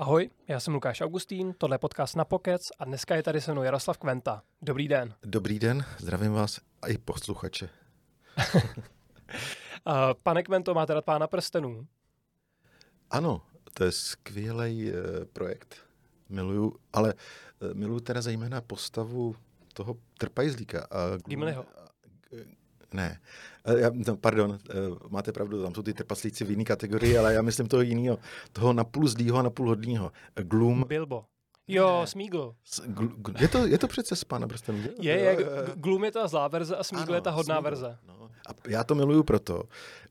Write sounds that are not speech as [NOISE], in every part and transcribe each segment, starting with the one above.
Ahoj, já jsem Lukáš Augustín, tohle je podcast na Pokec a dneska je tady se mnou Jaroslav Kventa. Dobrý den. Dobrý den, zdravím vás a i posluchače. [LAUGHS] Pane Kvento, máte rád Pána prstenů? Ano, to je skvělý uh, projekt. Miluju, ale uh, miluju teda zejména postavu toho trpajzlíka. Gimliho. Ne, eh, já, no, pardon, máte pravdu, tam jsou ty trpaslíci v jiné kategorii, ale já myslím toho jiného, toho napůl zlýho a napůl hodného. Gloom. Bilbo. Jo, Smígl. Je to, je to přece z Pána prstenů. Je, je, Gloom je ta zlá verze a Smígl je ta hodná Smígl, verze. No. A já to miluju proto,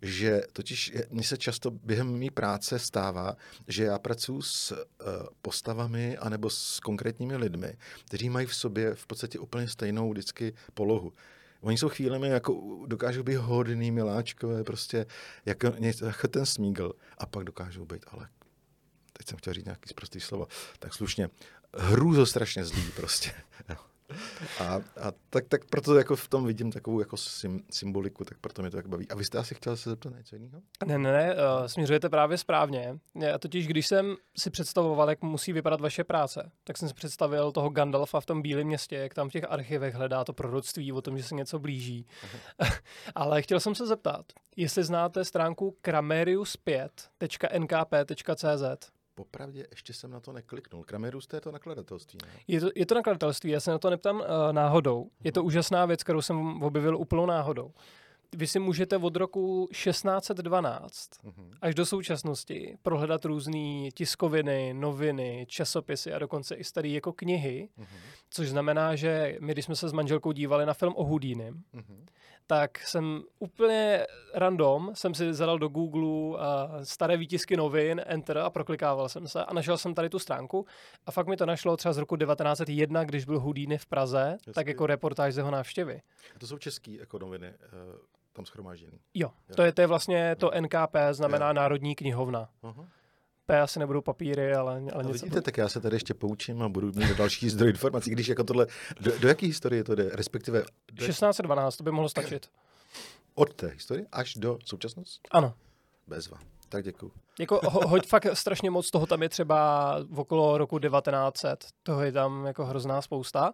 že totiž mně se často během mý práce stává, že já pracuji s uh, postavami anebo s konkrétními lidmi, kteří mají v sobě v podstatě úplně stejnou vždycky polohu. Oni jsou chvílemi, jako dokážou být hodný, miláčkové, prostě jako, jako ten smígl. A pak dokážou být, ale teď jsem chtěl říct nějaký zprostý slovo, tak slušně, hrůzo strašně zlý prostě. A, a tak, tak proto jako v tom vidím takovou jako sym, symboliku, tak proto mě to tak baví. A vy jste asi chtěl se zeptat něco jiného? Ne, ne, ne, uh, směřujete právě správně. Já totiž, když jsem si představoval, jak musí vypadat vaše práce, tak jsem si představil toho Gandalfa v tom bílém městě, jak tam v těch archivech hledá to proroctví o tom, že se něco blíží. [LAUGHS] Ale chtěl jsem se zeptat, jestli znáte stránku kramerius5.nkp.cz. Popravdě ještě jsem na to nekliknul. Kramerus, to je to nakladatelství, ne? Je to, je to nakladatelství, já se na to neptám uh, náhodou. Je to úžasná věc, kterou jsem objevil úplnou náhodou. Vy si můžete od roku 1612 uh-huh. až do současnosti prohledat různé tiskoviny, noviny, časopisy a dokonce i staré jako knihy, uh-huh. což znamená, že my, když jsme se s manželkou dívali na film o Houdínem, uh-huh tak jsem úplně random, jsem si zadal do Google uh, staré výtisky novin, enter a proklikával jsem se a našel jsem tady tu stránku a fakt mi to našlo třeba z roku 1901, když byl Houdini v Praze, Jasný. tak jako reportáž z jeho návštěvy. A to jsou české jako noviny, uh, tam schromážděný. Jo, to je, to je vlastně to NKP, znamená jo. Národní knihovna. Uh-huh. P asi nebudou papíry, ale, ale něco. Vidíte, tak já se tady ještě poučím a budu mít [LAUGHS] další zdroj informací, když jako tohle, do, do jaké historie to jde, respektive... Do 1612, to by mohlo stačit. Od té historie až do současnosti? Ano. Bezva. Tak děkuju. Jako ho, hoď fakt strašně moc, toho tam je třeba v okolo roku 1900, toho je tam jako hrozná spousta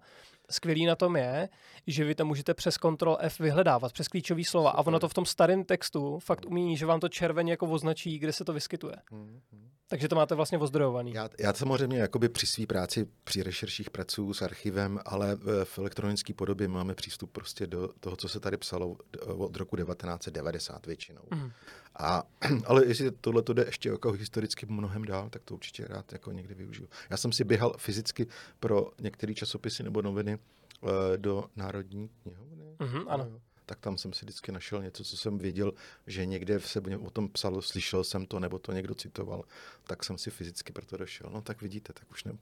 skvělý na tom je, že vy to můžete přes Ctrl F vyhledávat, přes klíčové slova. A ono to v tom starém textu fakt umí, že vám to červeně jako označí, kde se to vyskytuje. Mm-hmm. Takže to máte vlastně ozdrojovaný. Já, já samozřejmě jakoby při své práci, při rešerších pracuji s archivem, ale v elektronické podobě máme přístup prostě do toho, co se tady psalo od roku 1990 většinou. Mm. A, [CLEARS THROAT] ale jestli tohle to jde ještě jako historicky mnohem dál, tak to určitě rád jako někdy využiju. Já jsem si běhal fyzicky pro některé časopisy nebo noviny uh, do Národní knihovny. Mm-hmm, ano. Tak tam jsem si vždycky našel něco, co jsem věděl, že někde se o tom psalo, slyšel jsem to, nebo to někdo citoval, tak jsem si fyzicky proto došel. No tak vidíte, tak už ne,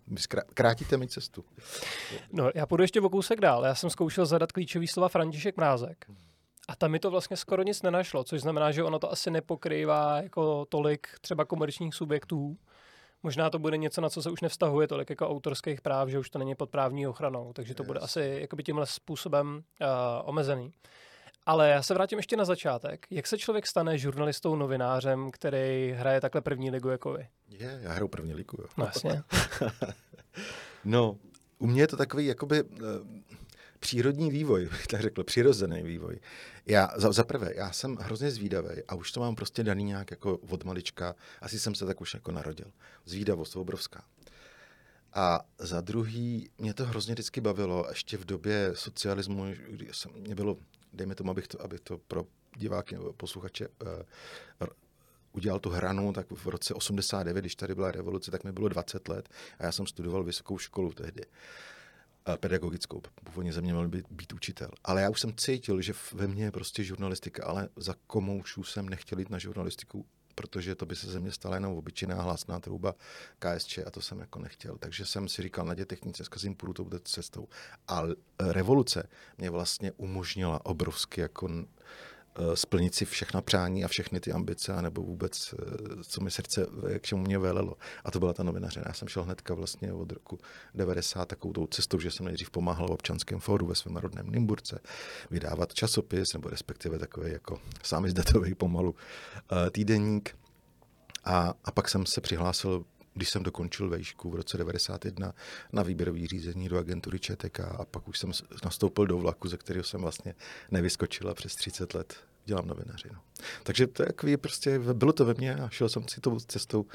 krátíte mi cestu. No, já půjdu ještě o kousek dál. Já jsem zkoušel zadat klíčový slova František Mrázek. A tam mi to vlastně skoro nic nenašlo, což znamená, že ono to asi nepokrývá jako tolik třeba komerčních subjektů. Možná to bude něco, na co se už nevztahuje tolik jako autorských práv, že už to není pod právní ochranou, takže to yes. bude asi jakoby tímhle způsobem uh, omezený. Ale já se vrátím ještě na začátek. Jak se člověk stane žurnalistou, novinářem, který hraje takhle první ligu jako vy? Je, já hraju první ligu, jo. No jasně. [LAUGHS] no, u mě je to takový jakoby... Uh, přírodní vývoj, bych tak řekl, přirozený vývoj. Já, za, za prvé, já jsem hrozně zvídavý a už to mám prostě daný nějak jako od malička. Asi jsem se tak už jako narodil. Zvídavost obrovská. A za druhý, mě to hrozně vždycky bavilo, ještě v době socialismu, kdy jsem, mě bylo, dejme tomu, abych to, abych to pro diváky nebo posluchače uh, udělal tu hranu, tak v roce 89, když tady byla revoluce, tak mi bylo 20 let a já jsem studoval vysokou školu tehdy. Uh, pedagogickou. Původně ze mě měl být, být učitel. Ale já už jsem cítil, že ve mně je prostě žurnalistika, ale za komoušů jsem nechtěl jít na žurnalistiku, protože to by se ze mě stala jenom obyčejná hlasná trouba KSČ a to jsem jako nechtěl. Takže jsem si říkal, na dětech nic neskazím, půjdu touto cestou. A revoluce mě vlastně umožnila obrovsky jako Eh, splnit si všechna přání a všechny ty ambice, nebo vůbec, eh, co mi srdce, k čemu mě velelo. A to byla ta novinařina. Já jsem šel hnedka vlastně od roku 90 takovou tou cestou, že jsem nejdřív pomáhal v občanském fóru ve svém rodném Nymburce vydávat časopis, nebo respektive takový jako sám izdatový pomalu eh, týdeník. A, a pak jsem se přihlásil když jsem dokončil vejšku v roce 91 na výběrový řízení do agentury ČTK a pak už jsem nastoupil do vlaku, ze kterého jsem vlastně nevyskočila přes 30 let dělám novinařinu. Takže to je prostě, bylo to ve mně a šel jsem si tou cestou,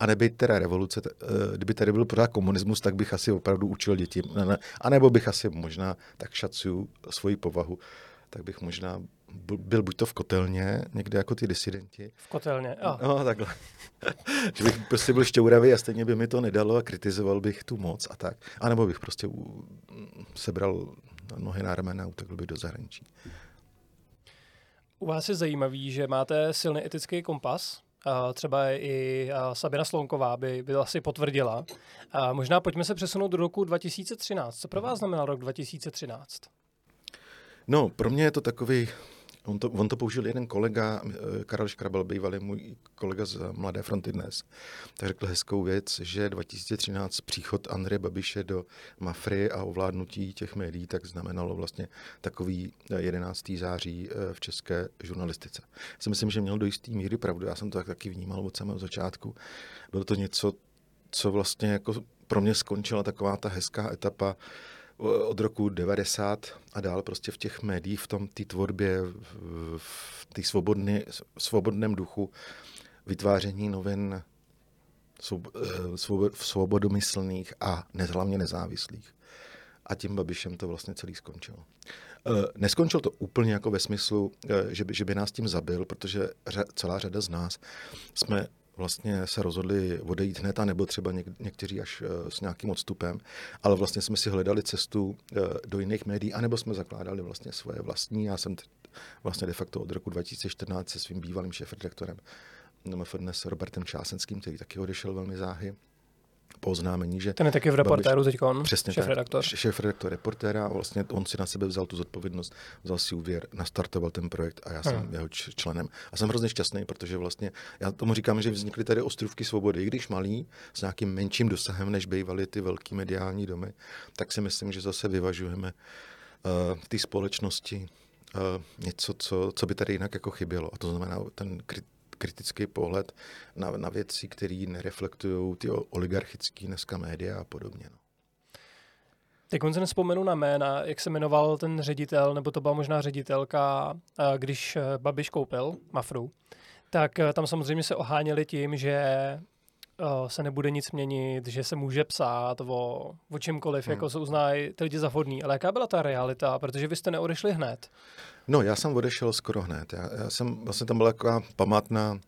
a nebyt teda revoluce, eh, kdyby tady byl pořád komunismus, tak bych asi opravdu učil děti. A nebo bych asi možná tak šacuju svoji povahu, tak bych možná byl buď to v kotelně, někde jako ty disidenti. V kotelně, jo. No, takhle. [LAUGHS] že bych prostě byl šťouravý a stejně by mi to nedalo a kritizoval bych tu moc a tak. A nebo bych prostě sebral nohy na ramena a utekl bych do zahraničí. U vás je zajímavý, že máte silný etický kompas, třeba i Sabina Slonková by, by asi potvrdila. A možná pojďme se přesunout do roku 2013. Co pro vás znamenal rok 2013? No, pro mě je to takový On to, on to použil jeden kolega, eh, Karel Škrabel, bývalý můj kolega z Mladé fronty dnes, tak řekl hezkou věc, že 2013 příchod Andreje Babiše do Mafry a ovládnutí těch médií tak znamenalo vlastně takový 11. Eh, září eh, v české žurnalistice. Já si myslím, že měl do jisté míry pravdu, já jsem to tak taky vnímal od samého začátku. Bylo to něco, co vlastně jako pro mě skončila taková ta hezká etapa od roku 90 a dál prostě v těch médiích, v tom té tvorbě, v té svobodném duchu vytváření novin svob, svobodomyslných a ne, hlavně nezávislých. A tím Babišem to vlastně celý skončilo. E, neskončil to úplně jako ve smyslu, e, že by, že by nás tím zabil, protože celá řada z nás jsme vlastně se rozhodli odejít hned, a nebo třeba něk, někteří až uh, s nějakým odstupem, ale vlastně jsme si hledali cestu uh, do jiných médií, anebo jsme zakládali vlastně svoje vlastní. Já jsem t- vlastně de facto od roku 2014 se svým bývalým šéfredaktorem MF dnes Robertem Čásenským, který taky odešel velmi záhy, po oznámení, že... Ten je taky v reportéru teď, Přesně šéf redaktor. Šéf redaktor reportéra, vlastně on si na sebe vzal tu zodpovědnost, vzal si úvěr, nastartoval ten projekt a já jsem hmm. jeho členem. A jsem hrozně šťastný, protože vlastně, já tomu říkám, že vznikly tady ostrůvky svobody, i když malý, s nějakým menším dosahem, než bývaly ty velké mediální domy, tak si myslím, že zase vyvažujeme uh, v té společnosti uh, něco, co, co by tady jinak jako chybělo. A to znamená ten kritický pohled na, na věci, které nereflektují ty oligarchické dneska média a podobně. No. Teď se nespomenu na jména, jak se jmenoval ten ředitel, nebo to byla možná ředitelka, když eh, Babiš koupil Mafru, tak eh, tam samozřejmě se oháněli tím, že eh, se nebude nic měnit, že se může psát o, o čemkoliv, hmm. jako se uznají ty lidi za vhodný. Ale jaká byla ta realita? Protože vy jste neodešli hned. No, já jsem odešel skoro hned. Já, já jsem, vlastně tam byla taková památná uh,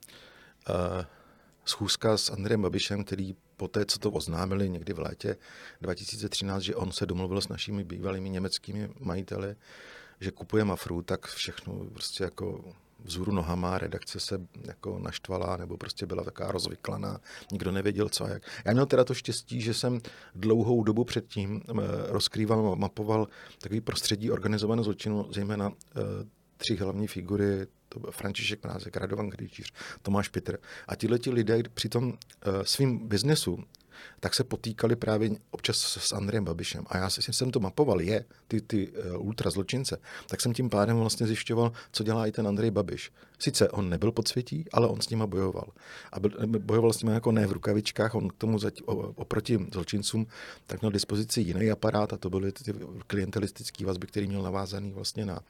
schůzka s Andrejem Babišem, který po té, co to oznámili někdy v létě 2013, že on se domluvil s našimi bývalými německými majiteli, že kupuje Mafru, tak všechno prostě jako vzhůru nohama, redakce se jako naštvala nebo prostě byla taková rozvyklaná, nikdo nevěděl co a jak. Já měl teda to štěstí, že jsem dlouhou dobu předtím eh, rozkrýval, mapoval takový prostředí organizovaného zločinu, zejména eh, tři hlavní figury, to byl František Mrázek, Radovan Krejčíř, Tomáš Pitr. A tihle ti lidé při tom uh, svým biznesu tak se potýkali právě občas s Andrejem Babišem. A já jsem to mapoval, je, ty, ty uh, ultrazločince, tak jsem tím pádem vlastně zjišťoval, co dělá i ten Andrej Babiš. Sice on nebyl podsvětí, ale on s nima bojoval. A byl, bojoval s nimi jako ne v rukavičkách, on k tomu zatím, oproti zločincům tak měl dispozici jiný aparát a to byly ty klientelistické vazby, který měl navázaný vlastně na,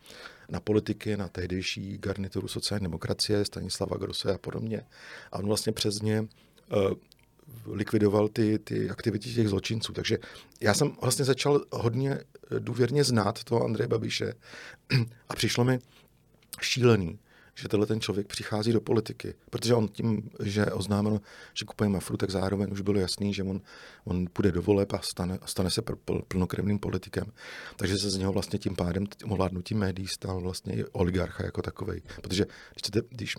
na politiky, na tehdejší garnituru sociální demokracie, Stanislava Grose a podobně. A on vlastně přes ně uh, likvidoval ty, ty aktivity těch zločinců. Takže já jsem vlastně začal hodně důvěrně znát toho Andreje Babiše [CLEARS THROAT] a přišlo mi šílený, že tenhle ten člověk přichází do politiky. Protože on tím, že oznámil, že kupuje Mafru, tak zároveň už bylo jasný, že on, on půjde do voleb a stane, stane se plnokrevným politikem. Takže se z něho vlastně tím pádem ovládnutí médií stal vlastně i oligarcha jako takový. Protože když, chcete, když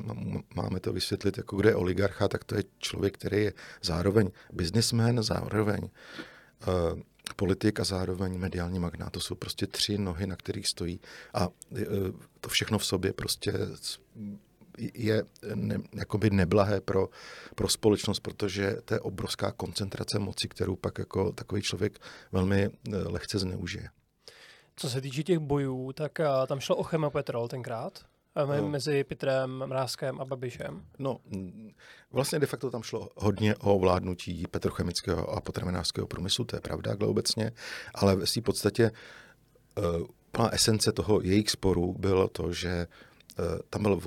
máme to vysvětlit, jako kde je oligarcha, tak to je člověk, který je zároveň businessman, zároveň uh, politik a zároveň mediální magnát. To jsou prostě tři nohy, na kterých stojí. A e, to všechno v sobě prostě je ne, jakoby neblahé pro, pro společnost, protože to je obrovská koncentrace moci, kterou pak jako takový člověk velmi e, lehce zneužije. Co se týče těch bojů, tak tam šlo o chemopetrol tenkrát. No. mezi Petrem Mrázkem a Babišem? No, vlastně de facto tam šlo hodně o vládnutí petrochemického a potravinářského průmyslu, to je pravda obecně, ale v podstatě uh, esence toho jejich sporu bylo to, že uh, tam byl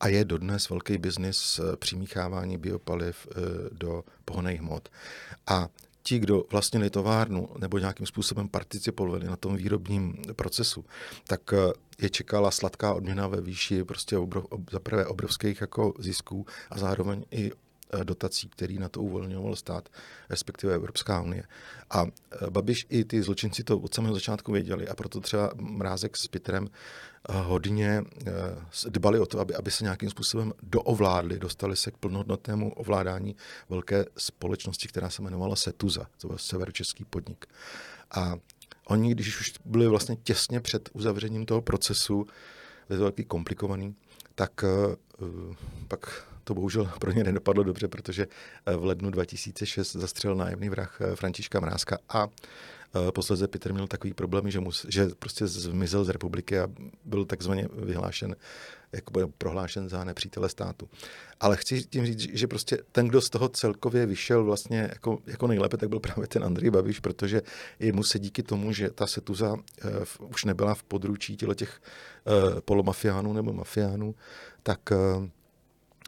a je dodnes velký biznis přimíchávání biopaliv do pohoných hmot. A ti, kdo vlastnili továrnu nebo nějakým způsobem participovali na tom výrobním procesu, tak eh, je čekala sladká odměna ve výši prostě obrov, za prvé obrovských jako zisků a zároveň i eh, dotací, který na to uvolňoval stát, respektive Evropská unie. A eh, Babiš i ty zločinci to od samého začátku věděli a proto třeba Mrázek s Petrem hodně eh, dbali o to, aby, aby se nějakým způsobem doovládli, dostali se k plnohodnotnému ovládání velké společnosti, která se jmenovala Setuza, to byl severočeský podnik. A oni, když už byli vlastně těsně před uzavřením toho procesu, je to velký komplikovaný, tak uh, pak to bohužel pro ně nedopadlo dobře, protože v lednu 2006 zastřelil nájemný vrah Františka Mrázka a Eh, posledně Peter měl takový problém, že, mus, že prostě zmizel z republiky a byl takzvaně vyhlášen, jako prohlášen za nepřítele státu. Ale chci tím říct, že prostě ten, kdo z toho celkově vyšel vlastně jako, jako nejlépe, tak byl právě ten Andrej Babiš, protože i mu se díky tomu, že ta setuza uh, už nebyla v područí těle těch uh, polomafiánů nebo mafiánů, tak uh,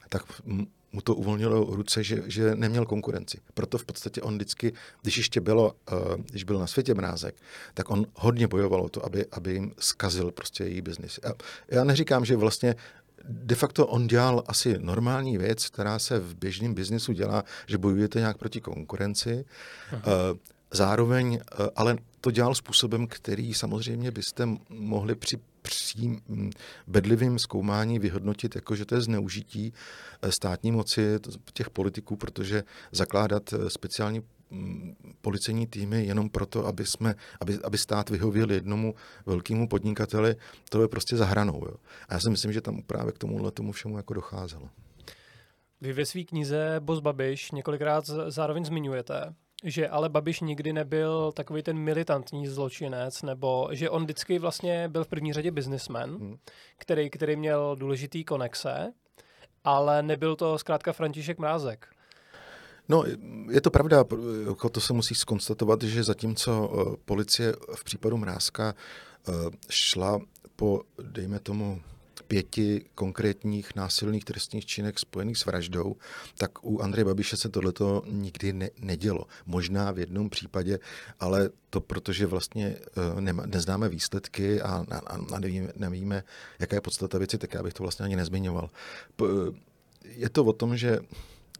tak mu to uvolnilo ruce, že, že neměl konkurenci. Proto v podstatě on vždycky, když ještě bylo, uh, když byl na světě mrázek, tak on hodně bojoval o to, aby, aby jim zkazil prostě její biznis. Já, já neříkám, že vlastně de facto on dělal asi normální věc, která se v běžném biznisu dělá, že bojujete nějak proti konkurenci. Uh, zároveň, uh, ale to dělal způsobem, který samozřejmě byste mohli při přím bedlivým zkoumání vyhodnotit, jako že to je zneužití eh, státní moci těch politiků, protože zakládat eh, speciální mm, policejní týmy jenom proto, aby, jsme, aby, aby stát vyhověl jednomu velkému podnikateli, to je prostě za hranou. Jo. A já si myslím, že tam právě k tomuhle tomu všemu jako docházelo. Vy ve své knize Boz Babiš několikrát zároveň zmiňujete, že ale Babiš nikdy nebyl takový ten militantní zločinec, nebo že on vždycky vlastně byl v první řadě businessman, hmm. který, který měl důležitý konexe, ale nebyl to zkrátka František Mrázek. No, je to pravda, jako to se musí skonstatovat, že zatímco eh, policie v případu Mrázka eh, šla po, dejme tomu, pěti konkrétních násilných trestních činek spojených s vraždou, tak u Andreje Babiše se tohleto nikdy ne, nedělo. Možná v jednom případě, ale to protože vlastně uh, nema, neznáme výsledky a, a, a nevíme, nevíme, jaká je podstata věci, tak já bych to vlastně ani nezmiňoval. P, je to o tom, že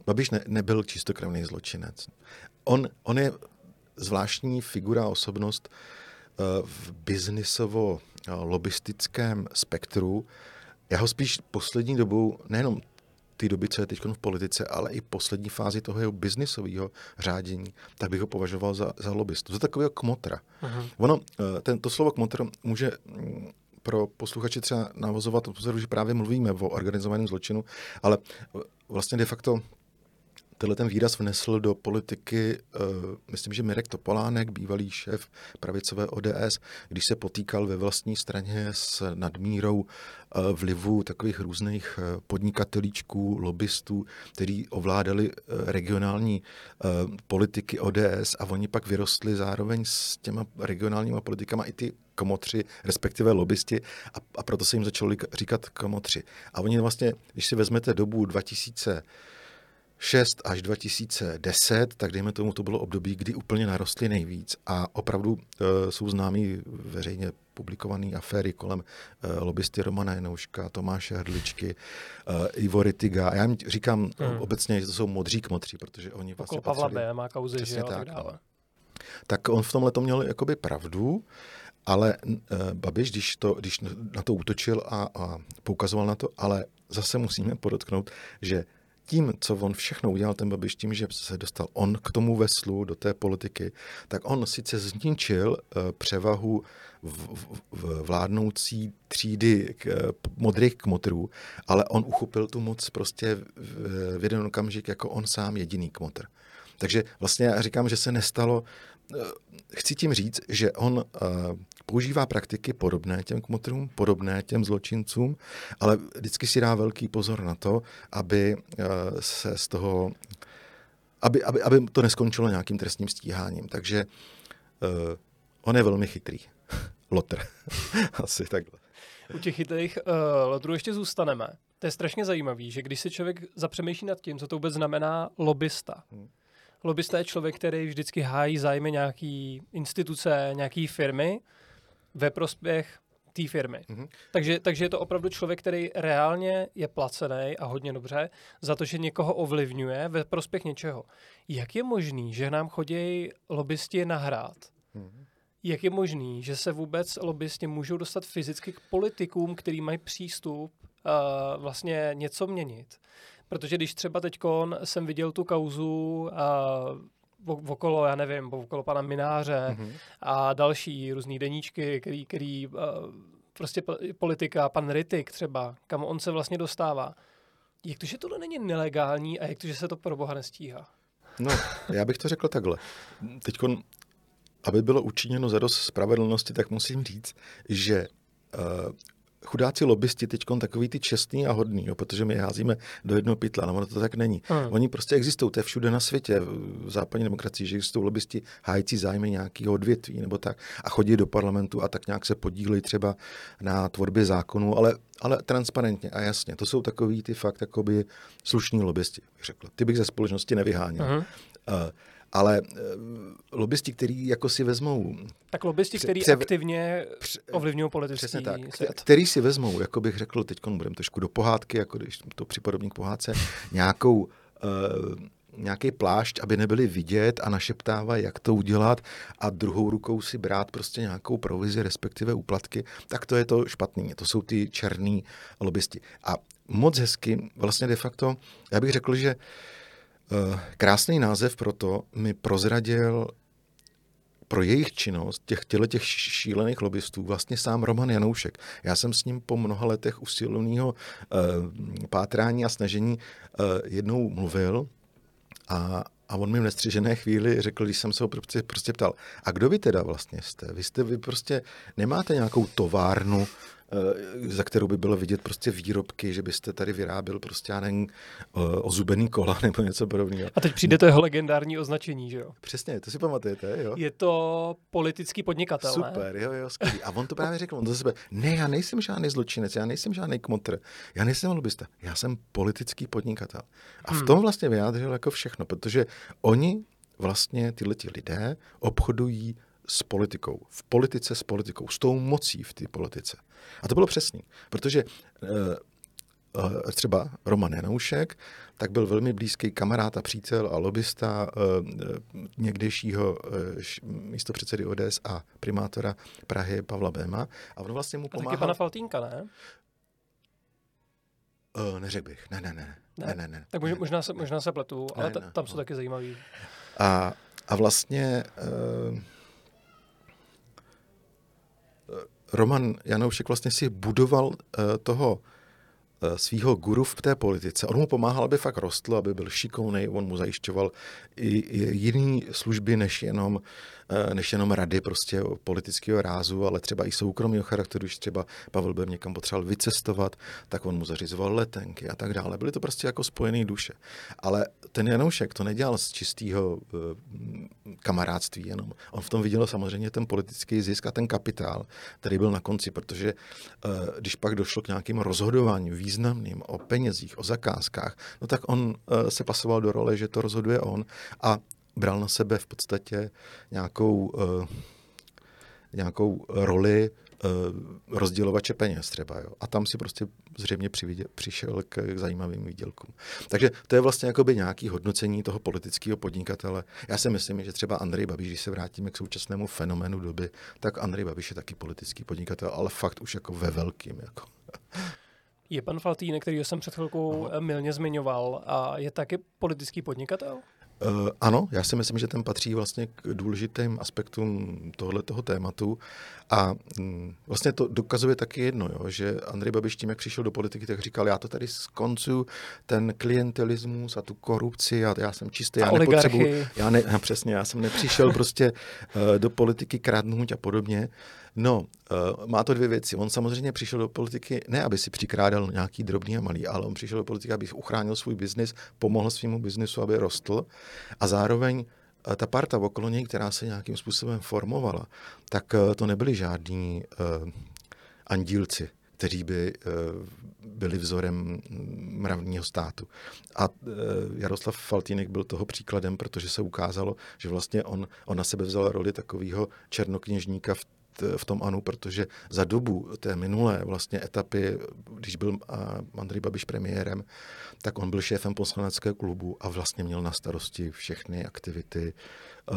Babiš ne, nebyl čistokrevný zločinec. On, on je zvláštní figura, osobnost uh, v biznisovo lobistickém spektru, já ho spíš poslední dobou, nejenom ty doby, co je teď v politice, ale i poslední fázi toho jeho biznisového řádění, tak bych ho považoval za, za lobbystu, za takového kmotra. Uh-huh. Ono, eh, ten, to slovo kmotr může mm, pro posluchače třeba navozovat pozoru, že právě mluvíme o organizovaném zločinu, ale eh, vlastně de facto tenhle ten výraz vnesl do politiky, uh, myslím, že Mirek Topolánek, bývalý šéf pravicové ODS, když se potýkal ve vlastní straně s nadmírou uh, vlivu takových různých uh, podnikatelíčků, lobbystů, kteří ovládali uh, regionální uh, politiky ODS a oni pak vyrostli zároveň s těma regionálníma politikama i ty komotři, respektive lobbysti a, a proto se jim začalo říkat komotři. A oni vlastně, když si vezmete dobu 2000 6 až 2010, tak dejme tomu, to bylo období, kdy úplně narostly nejvíc a opravdu uh, jsou známí veřejně publikované aféry kolem uh, lobbysty Romana Jenouška, Tomáše Hrdličky, uh, Ivo Ritiga. Já jim říkám hmm. obecně, že to jsou modří kmotří, protože oni vlastně... Okolo Pavla B. má kauzy, že jo, tak, tak dále. Tak on v tomhle to měl jakoby pravdu, ale uh, Babiš, když, to, když na to útočil a, a poukazoval na to, ale zase musíme podotknout, že tím, co on všechno udělal, ten Babiš, tím, že se dostal on k tomu veslu, do té politiky, tak on sice zničil uh, převahu v, v, v vládnoucí třídy k, uh, modrých kmotrů, ale on uchopil tu moc prostě v, v jeden okamžik jako on sám jediný kmotr. Takže vlastně já říkám, že se nestalo, uh, chci tím říct, že on používá praktiky podobné těm kmotrům, podobné těm zločincům, ale vždycky si dá velký pozor na to, aby eh, se z toho, aby, aby, aby to neskončilo nějakým trestním stíháním. Takže uh, on je velmi chytrý. [LAUGHS] Lotr. [LAUGHS] Asi takhle. U těch chytrých uh, lotrů ještě zůstaneme. To je strašně zajímavé, že když se člověk zapřemýšlí nad tím, co to vůbec znamená lobista. Hmm. Lobista je člověk, který vždycky hájí zájmy nějaký instituce, nějaký firmy ve prospěch té firmy. Mm-hmm. Takže, takže je to opravdu člověk, který reálně je placený a hodně dobře za to, že někoho ovlivňuje ve prospěch něčeho. Jak je možný, že nám chodí lobbysti nahrát? Mm-hmm. Jak je možný, že se vůbec lobbysti můžou dostat fyzicky k politikům, který mají přístup uh, vlastně něco měnit? Protože když třeba teď jsem viděl tu kauzu uh, okolo, já nevím, okolo pana Mináře mm-hmm. a další různý deníčky, který, který uh, prostě politika, pan Ritik třeba, kam on se vlastně dostává. Jak to, že tohle není nelegální a jak to, že se to pro boha nestíhá? No, já bych to řekl takhle. Teď, aby bylo učiněno za dost spravedlnosti, tak musím říct, že uh, chudáci lobbysti teď takový ty čestný a hodný, jo, protože my házíme do jednoho pytla, no ono to tak není. Hmm. Oni prostě existují, to je všude na světě, v západní demokracii, že existují lobbysti hájící zájmy nějakého odvětví nebo tak a chodí do parlamentu a tak nějak se podílejí třeba na tvorbě zákonů, ale, ale transparentně a jasně. To jsou takový ty fakt jakoby slušní lobbysti, bych řekl. Ty bych ze společnosti nevyháněl. Hmm. Uh, ale uh, lobbysti, kteří jako si vezmou... Tak lobbysti, kteří pře- aktivně ovlivňují politický tak, svět. Který si vezmou, jako bych řekl, teď budeme trošku do pohádky, jako když to připodobní k pohádce, nějakou uh, nějaký plášť, aby nebyli vidět a našeptávají, jak to udělat a druhou rukou si brát prostě nějakou provizi, respektive úplatky, tak to je to špatný. To jsou ty černý lobbysti. A moc hezky, vlastně de facto, já bych řekl, že uh, Eh, krásný název pro to mi prozradil pro jejich činnost, těch těle těch šílených lobbystů, vlastně sám Roman Janoušek. Já jsem s ním po mnoha letech usilovného uh, pátrání a snažení uh, jednou mluvil a, a on mi v nestřižené chvíli řekl, když jsem se ho prostě, prostě ptal, a kdo vy teda vlastně jste? Vy jste, vy prostě nemáte nějakou továrnu, Eh, za kterou by bylo vidět prostě výrobky, že byste tady vyráběl prostě, já nevím, eh, ozubený kola [LAUGHS] nebo něco podobného. A teď přijde to jeho legendární označení, že jo? Přesně, to si pamatujete, jo? Je to politický podnikatel, Super, ne? jo, jo, skvělý. A on to právě řekl, on to sebe, ne, já nejsem žádný zločinec, já nejsem žádný kmotr, já nejsem lobista, já jsem politický podnikatel. A v hmm. tom vlastně vyjádřil jako všechno, protože oni vlastně tyhle ti lidé obchodují s politikou, v politice s politikou, s tou mocí v té politice. A to bylo přesný, protože uh, třeba Roman Janoušek, tak byl velmi blízký kamarád a přítel a lobista uh, někdejšího uh, místo předsedy ODS a primátora Prahy Pavla Béma. A on vlastně mu pomáhal... A taky pana Faltínka, ne? Uh, neřekl bych. Ne, ne, ne. Ne, ne, ne. ne tak možná, se, možná se pletu, ale ne, ne, tam jsou no. taky zajímavý. A, a vlastně... Uh, Roman Janoušek vlastně si budoval uh, toho Eh, svého guru v té politice. On mu pomáhal, aby fakt rostl, aby byl šikovný, on mu zajišťoval i, i jiné služby, než jenom, eh, než jenom rady prostě politického rázu, ale třeba i soukromého charakteru, když třeba Pavel Bem někam potřeboval vycestovat, tak on mu zařizoval letenky a tak dále. Byly to prostě jako spojené duše. Ale ten Janoušek to nedělal z čistého eh, kamarádství jenom. On v tom viděl samozřejmě ten politický zisk a ten kapitál, který byl na konci, protože když pak došlo k nějakým rozhodování, významným, o penězích, o zakázkách, no tak on se pasoval do role, že to rozhoduje on a bral na sebe v podstatě nějakou, uh, nějakou roli uh, rozdělovače peněz třeba. Jo. A tam si prostě zřejmě přividě, přišel k zajímavým výdělkům. Takže to je vlastně jakoby nějaký hodnocení toho politického podnikatele. Já si myslím, že třeba Andrej Babiš, když se vrátíme k současnému fenoménu doby, tak Andrej Babiš je taky politický podnikatel, ale fakt už jako ve velkým. Jako. Je pan Faltýnek, který jsem před chvilkou Aha. milně zmiňoval, a je taky politický podnikatel? Uh, ano, já si myslím, že ten patří vlastně k důležitým aspektům tohoto tématu a um, vlastně to dokazuje taky jedno, jo, že Andrej Babiš tím, jak přišel do politiky, tak říkal, já to tady skoncuju, ten klientelismus a tu korupci a já jsem čistý, já nepotřebuji, já ne, já přesně, já jsem nepřišel prostě uh, do politiky kradnout a podobně. No, uh, má to dvě věci. On samozřejmě přišel do politiky ne, aby si přikrádal nějaký drobný a malý, ale on přišel do politiky, aby uchránil svůj biznis, pomohl svýmu biznisu, aby rostl a zároveň uh, ta parta okolo něj, která se nějakým způsobem formovala, tak uh, to nebyli žádní uh, andílci, kteří by byli vzorem mravního státu. A Jaroslav Faltínek byl toho příkladem, protože se ukázalo, že vlastně on, on na sebe vzal roli takového černokněžníka v v tom ANU, protože za dobu té minulé vlastně etapy, když byl Andrej Babiš premiérem, tak on byl šéfem poslaneckého klubu a vlastně měl na starosti všechny aktivity, eh,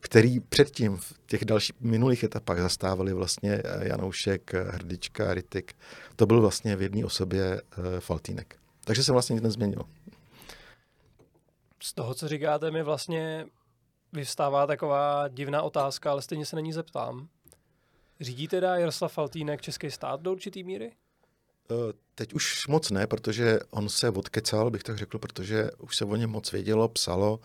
který předtím v těch dalších minulých etapách zastávali vlastně Janoušek, Hrdička, Rytik. To byl vlastně v jedné osobě eh, Faltínek. Takže se vlastně nic nezměnilo. Z toho, co říkáte, mi vlastně vyvstává taková divná otázka, ale stejně se na ní zeptám. Řídí teda Jaroslav Faltýnek český stát do určitý míry? Eh, teď už moc ne, protože on se odkecal, bych tak řekl, protože už se o něm moc vědělo, psalo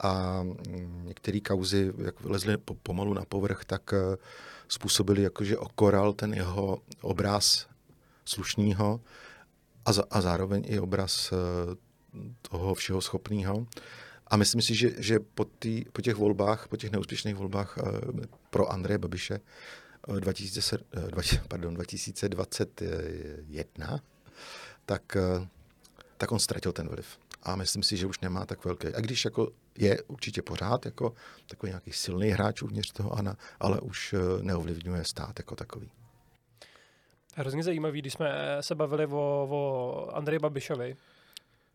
a mm, některé kauzy, jak vylezly pomalu na povrch, tak eh, způsobili, jakože okoral ten jeho obraz slušného a, za, a zároveň i obraz eh, toho všeho schopného. A myslím si, že, že po, tý, po těch volbách, po těch neúspěšných volbách pro Andreje Babiše 2000, eh, [LAUGHS] pardon, 2021, tak, eh, tak on ztratil ten vliv. A myslím si, že už nemá tak velký. A když jako je určitě pořád jako takový nějaký silný hráč uvnitř toho ANA, ale už eh, neovlivňuje stát jako takový. Hrozně zajímavý, když jsme se bavili o, o Andreji Babišovi,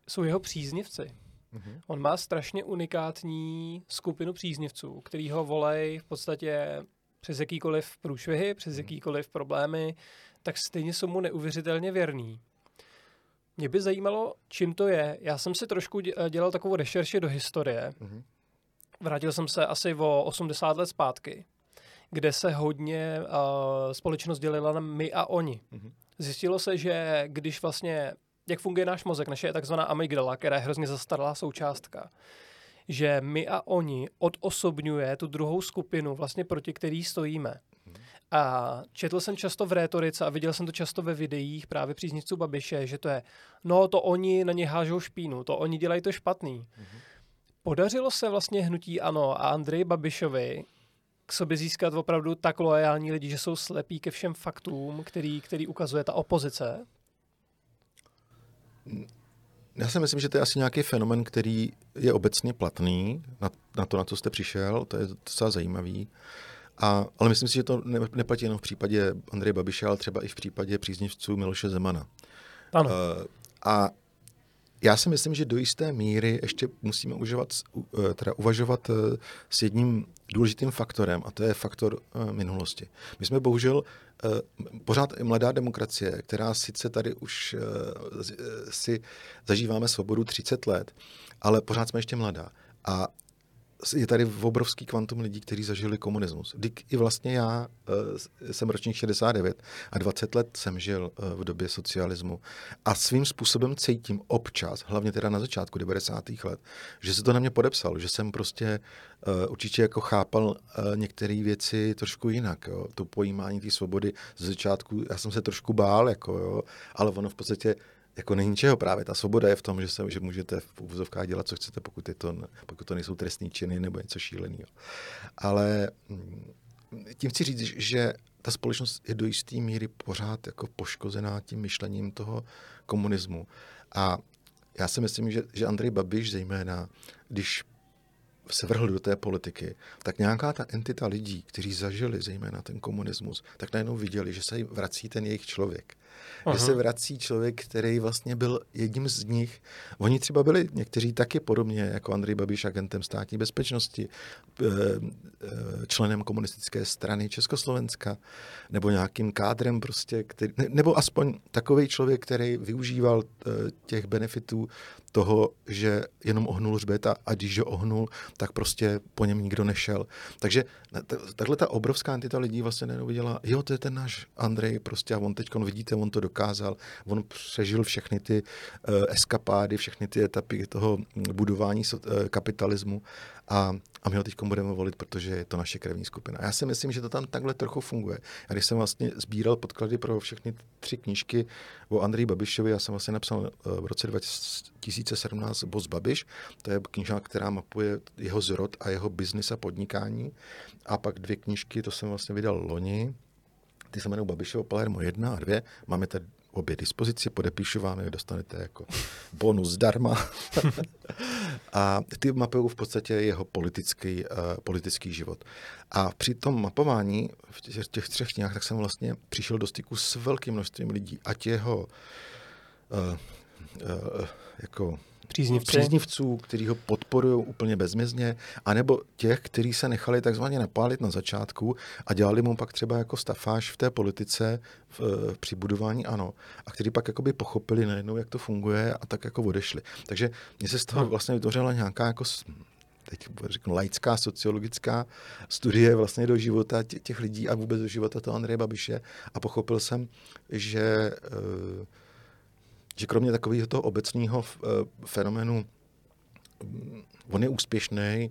jsou jeho příznivci. Mm-hmm. On má strašně unikátní skupinu příznivců, který ho volej v podstatě přes jakýkoliv průšvihy, přes hmm. jakýkoliv problémy, tak stejně jsou mu neuvěřitelně věrný. Mě by zajímalo, čím to je. Já jsem si trošku dělal takovou rešerši do historie. Mm-hmm. Vrátil jsem se asi o 80 let zpátky, kde se hodně uh, společnost dělila na my a oni. Mm-hmm. Zjistilo se, že když vlastně, jak funguje náš mozek, naše takzvaná amygdala, která je hrozně zastaralá součástka, že my a oni odosobňuje tu druhou skupinu, vlastně proti který stojíme. A četl jsem často v rétorice a viděl jsem to často ve videích právě příznivců Babiše, že to je, no to oni na ně hážou špínu, to oni dělají to špatný. Podařilo se vlastně hnutí ANO a Andrej Babišovi k sobě získat opravdu tak loajální lidi, že jsou slepí ke všem faktům, který, který ukazuje ta opozice? Já si myslím, že to je asi nějaký fenomen, který je obecně platný na, na to, na co jste přišel, to je docela zajímavý. A, ale myslím si, že to ne, neplatí jenom v případě Andreje Babiše, ale třeba i v případě příznivců Miloše Zemana. Ano. Uh, a já si myslím, že do jisté míry ještě musíme užívat, eh, teda uvažovat eh, s jedním důležitým faktorem, a to je faktor minulosti. My jsme bohužel pořád i mladá demokracie, která sice tady už si zažíváme svobodu 30 let, ale pořád jsme ještě mladá. A je tady obrovský kvantum lidí, kteří zažili komunismus. Dík i vlastně já uh, jsem ročník 69 a 20 let jsem žil uh, v době socialismu a svým způsobem cítím občas, hlavně teda na začátku 90. let, že se to na mě podepsalo, že jsem prostě uh, určitě jako chápal některé věci trošku jinak. Jo. To pojímání té svobody ze začátku, já jsem se trošku bál, jako, jo, ale ono v podstatě jako není čeho právě. Ta svoboda je v tom, že, se, že můžete v úvozovkách dělat, co chcete, pokud, je to, pokud to nejsou trestní činy nebo něco šíleného. Ale mm, tím chci říct, že ta společnost je do jisté míry pořád jako poškozená tím myšlením toho komunismu. A já si myslím, že, že Andrej Babiš zejména, když se vrhl do té politiky, tak nějaká ta entita lidí, kteří zažili zejména ten komunismus, tak najednou viděli, že se jim vrací ten jejich člověk. Aha. Že se vrací člověk, který vlastně byl jedním z nich. Oni třeba byli někteří taky podobně jako Andrej Babiš agentem státní bezpečnosti, eh, eh, členem komunistické strany Československa, nebo nějakým kádrem prostě, který, nebo aspoň takový člověk, který využíval eh, těch benefitů toho, že jenom ohnul hřbet a, a když ho ohnul, tak prostě po něm nikdo nešel. Takže takhle ta obrovská entita lidí vlastně neuviděla, jo, to je ten náš Andrej prostě a on teď, vidíte, on to dokázal, on přežil všechny ty uh, eskapády, všechny ty etapy toho budování uh, kapitalismu a, a my ho teď budeme volit, protože je to naše krevní skupina. Já si myslím, že to tam takhle trochu funguje. A když jsem vlastně sbíral podklady pro všechny tři knížky o Andreji Babišovi, já jsem vlastně napsal eh, v roce 2017 Boss Babiš, to je knižka, která mapuje jeho zrod a jeho biznis a podnikání. A pak dvě knížky, to jsem vlastně vydal loni, ty se jmenují Babišovo Palermo 1 a 2. Máme tady obě dispozici, podepíšu vám je, dostanete jako bonus zdarma. [LAUGHS] a ty mapují v podstatě jeho politický, uh, politický život. A při tom mapování v těch, těch třech knihách, tak jsem vlastně přišel do styku s velkým množstvím lidí, ať jeho uh, jako příznivci. příznivců, kteří ho podporují úplně bezmězně, anebo těch, kteří se nechali takzvaně napálit na začátku a dělali mu pak třeba jako stafáž v té politice v, při budování ano, a kteří pak jakoby pochopili najednou, jak to funguje a tak jako odešli. Takže mně se z toho vlastně vytvořila nějaká jako teď řeknu, laická sociologická studie vlastně do života těch lidí a vůbec do života toho Andreje Babiše a pochopil jsem, že uh, že kromě takového toho obecného eh, fenoménu, mm, on je úspěšný,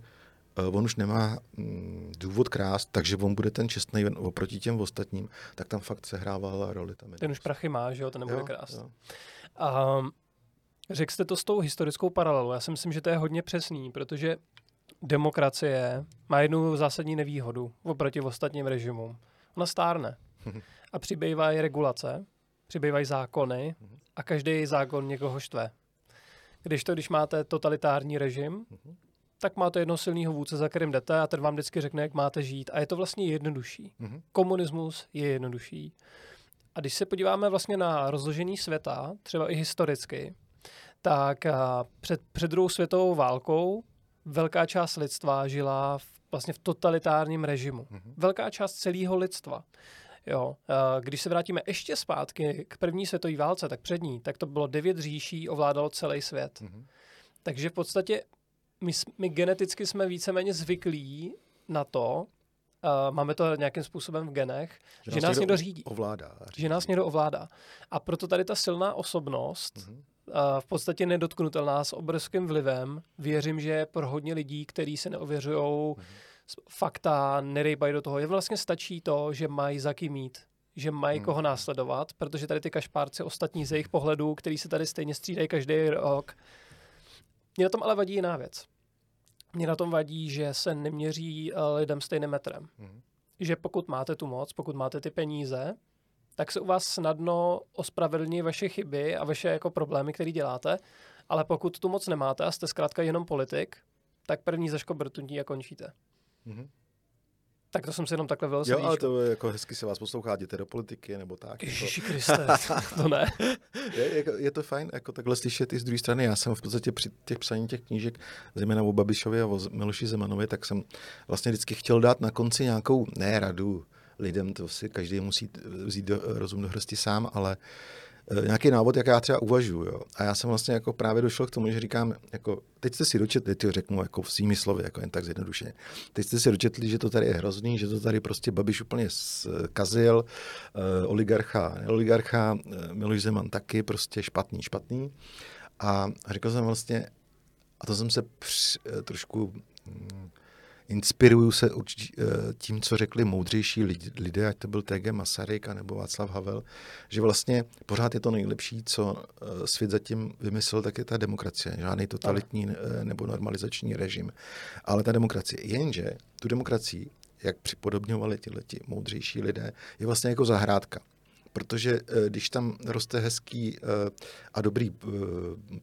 eh, on už nemá mm, důvod krást, takže on bude ten čestný oproti těm ostatním, tak tam fakt sehrávala roli. Tam ten už prachy má, že jo, ten nebude jo, krást. Jo. A řekl jste to s tou historickou paralelou. Já si myslím, že to je hodně přesný, protože demokracie má jednu zásadní nevýhodu oproti ostatním režimům. Ona stárne [LAUGHS] a přibývají regulace, přibývají zákony a každý zákon někoho štve. Když to, když máte totalitární režim, tak máte jednoho silného vůdce, za kterým jdete a ten vám vždycky řekne, jak máte žít. A je to vlastně jednodušší. Komunismus je jednodušší. A když se podíváme vlastně na rozložení světa, třeba i historicky, tak před, před druhou světovou válkou velká část lidstva žila v, vlastně v totalitárním režimu. Velká část celého lidstva. Jo. Když se vrátíme ještě zpátky k první světové válce, tak před ní, tak to bylo devět říší, ovládalo celý svět. Mm-hmm. Takže v podstatě my, my geneticky jsme víceméně zvyklí na to, uh, máme to nějakým způsobem v genech, že, že nás někdo řídí. Ovládá. Řídí. Že nás někdo ovládá. A proto tady ta silná osobnost, mm-hmm. uh, v podstatě nedotknutelná s obrovským vlivem, věřím, že pro hodně lidí, kteří se neověřují mm-hmm fakta, nerejbají do toho. Je vlastně stačí to, že mají za kým mít, že mají hmm. koho následovat, protože tady ty kašpárci ostatní z jejich pohledů, který se tady stejně střídají každý rok. Mě na tom ale vadí jiná věc. Mě na tom vadí, že se neměří eh, lidem stejným metrem. Hmm. Že pokud máte tu moc, pokud máte ty peníze, tak se u vás snadno ospravedlní vaše chyby a vaše jako problémy, které děláte, ale pokud tu moc nemáte a jste zkrátka jenom politik, tak první zaškobrtnutí a končíte. Mm-hmm. Tak to jsem si jenom takhle vylil Jo, ale to je jako hezky se vás poslouchá, jděte do politiky nebo tak. Jako- Ježiši Kriste, [LAUGHS] to ne. [LAUGHS] je, je, je, to fajn, jako takhle slyšet i z druhé strany. Já jsem v podstatě při těch psaní těch knížek, zejména o Babišovi a o Miloši Zemanovi, tak jsem vlastně vždycky chtěl dát na konci nějakou, ne radu lidem, to si každý musí vzít do, rozum do hrsti sám, ale uh, nějaký návod, jak já třeba uvažuji. Jo. A já jsem vlastně jako právě došel k tomu, že říkám, jako, teď jste si dočetli, ty řeknu jako v svými slovy, jako jen tak zjednodušeně. Teď jste si dočetli, že to tady je hrozný, že to tady prostě Babiš úplně zkazil, uh, oligarcha, oligarcha, uh, Miloš Zeman taky prostě špatný, špatný. A řekl jsem vlastně, a to jsem se při, uh, trošku hm, inspiruju se určitě eh, tím, co řekli moudřejší lidé, ať to byl T.G. Masaryk nebo Václav Havel, že vlastně pořád je to nejlepší, co eh, svět zatím vymyslel, tak je ta demokracie. Žádný totalitní eh, nebo normalizační režim. Ale ta demokracie. Jenže tu demokracii, jak připodobňovali tyhleti moudřejší lidé, je vlastně jako zahrádka protože když tam roste hezký a dobrý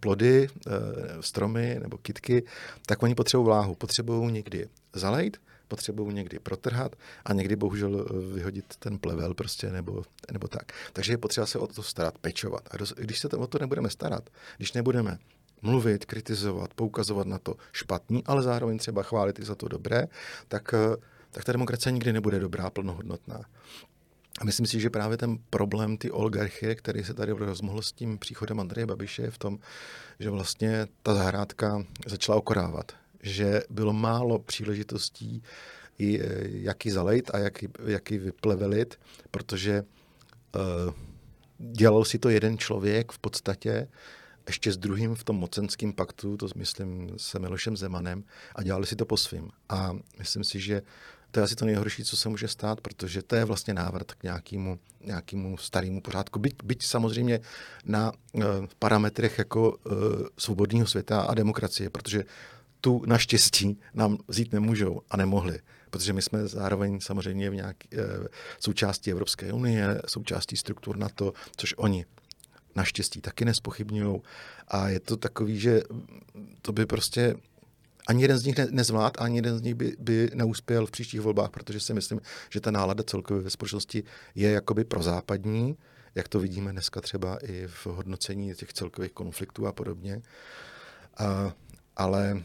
plody, stromy nebo kitky, tak oni potřebují vláhu, potřebují někdy zalejt, potřebují někdy protrhat a někdy bohužel eh, vyhodit ten plevel prostě nebo, nebo tak. Takže je potřeba se o to starat, pečovat. A když se o to nebudeme starat, když nebudeme mluvit, kritizovat, poukazovat na to špatný, ale zároveň třeba chválit i za to dobré, tak, eh, tak ta demokracie nikdy nebude dobrá, plnohodnotná. A myslím si, že právě ten problém ty oligarchie, který se tady rozmohl s tím příchodem Andreje Babiše, je v tom, že vlastně ta zahrádka začala okorávat. Že bylo málo příležitostí, jak ji zalejt a jak jak ji vyplevelit, protože uh, dělal si to jeden člověk v podstatě, ještě s druhým v tom mocenském paktu, to myslím se Milošem Zemanem, a dělali si to po svým. A myslím si, že to je asi to nejhorší, co se může stát, protože to je vlastně návrat k nějakému, nějakému starému pořádku. Byť, byť samozřejmě na uh, parametrech jako uh, svobodného světa a demokracie, protože tu naštěstí nám vzít nemůžou a nemohli, protože my jsme zároveň samozřejmě v nějak, uh, součástí Evropské unie, součástí struktur NATO, což oni naštěstí taky nespochybňují. A je to takový, že to by prostě ani jeden z nich ne, nezvlád, ani jeden z nich by, by neuspěl v příštích volbách, protože si myslím, že ta nálada celkově ve společnosti je jakoby prozápadní, jak to vidíme dneska třeba i v hodnocení těch celkových konfliktů a podobně. A, ale,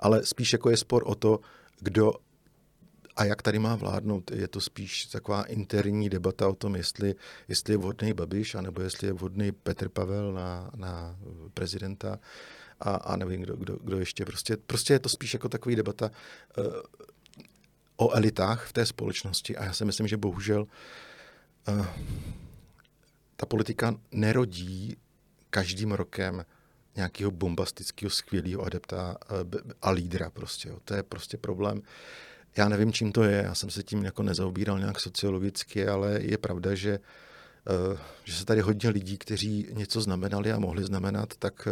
ale spíš jako je spor o to, kdo a jak tady má vládnout. Je to spíš taková interní debata o tom, jestli, jestli je vhodný Babiš, anebo jestli je vhodný Petr Pavel na, na prezidenta a, a nevím, kdo, kdo, kdo ještě. Prostě, prostě je to spíš jako takový debata uh, o elitách v té společnosti a já si myslím, že bohužel uh, ta politika nerodí každým rokem nějakého bombastického, skvělého adepta uh, a lídra prostě. Jo. To je prostě problém. Já nevím, čím to je, já jsem se tím jako nezaobíral nějak sociologicky, ale je pravda, že, že se tady hodně lidí, kteří něco znamenali a mohli znamenat, tak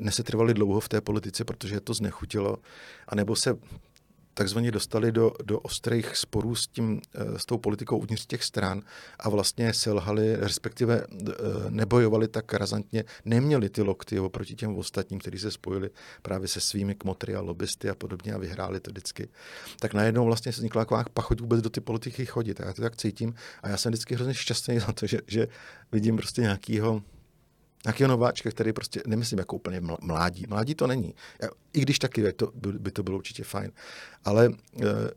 nesetrvali dlouho v té politice, protože to znechutilo, anebo se takzvaně dostali do, do ostrých sporů s, tím, eh, s tou politikou uvnitř těch stran a vlastně selhali, respektive eh, nebojovali tak razantně, neměli ty lokty oproti těm ostatním, kteří se spojili právě se svými kmotry a lobbysty a podobně a vyhráli to vždycky. Tak najednou vlastně se vznikla taková pachuť vůbec do ty politiky chodit. A já to tak cítím a já jsem vždycky hrozně šťastný za to, že, že vidím prostě nějakýho nějakého nováčka, který prostě, nemyslím jako úplně mládí. Mládí to není. I když taky to, by to bylo určitě fajn. Ale uh,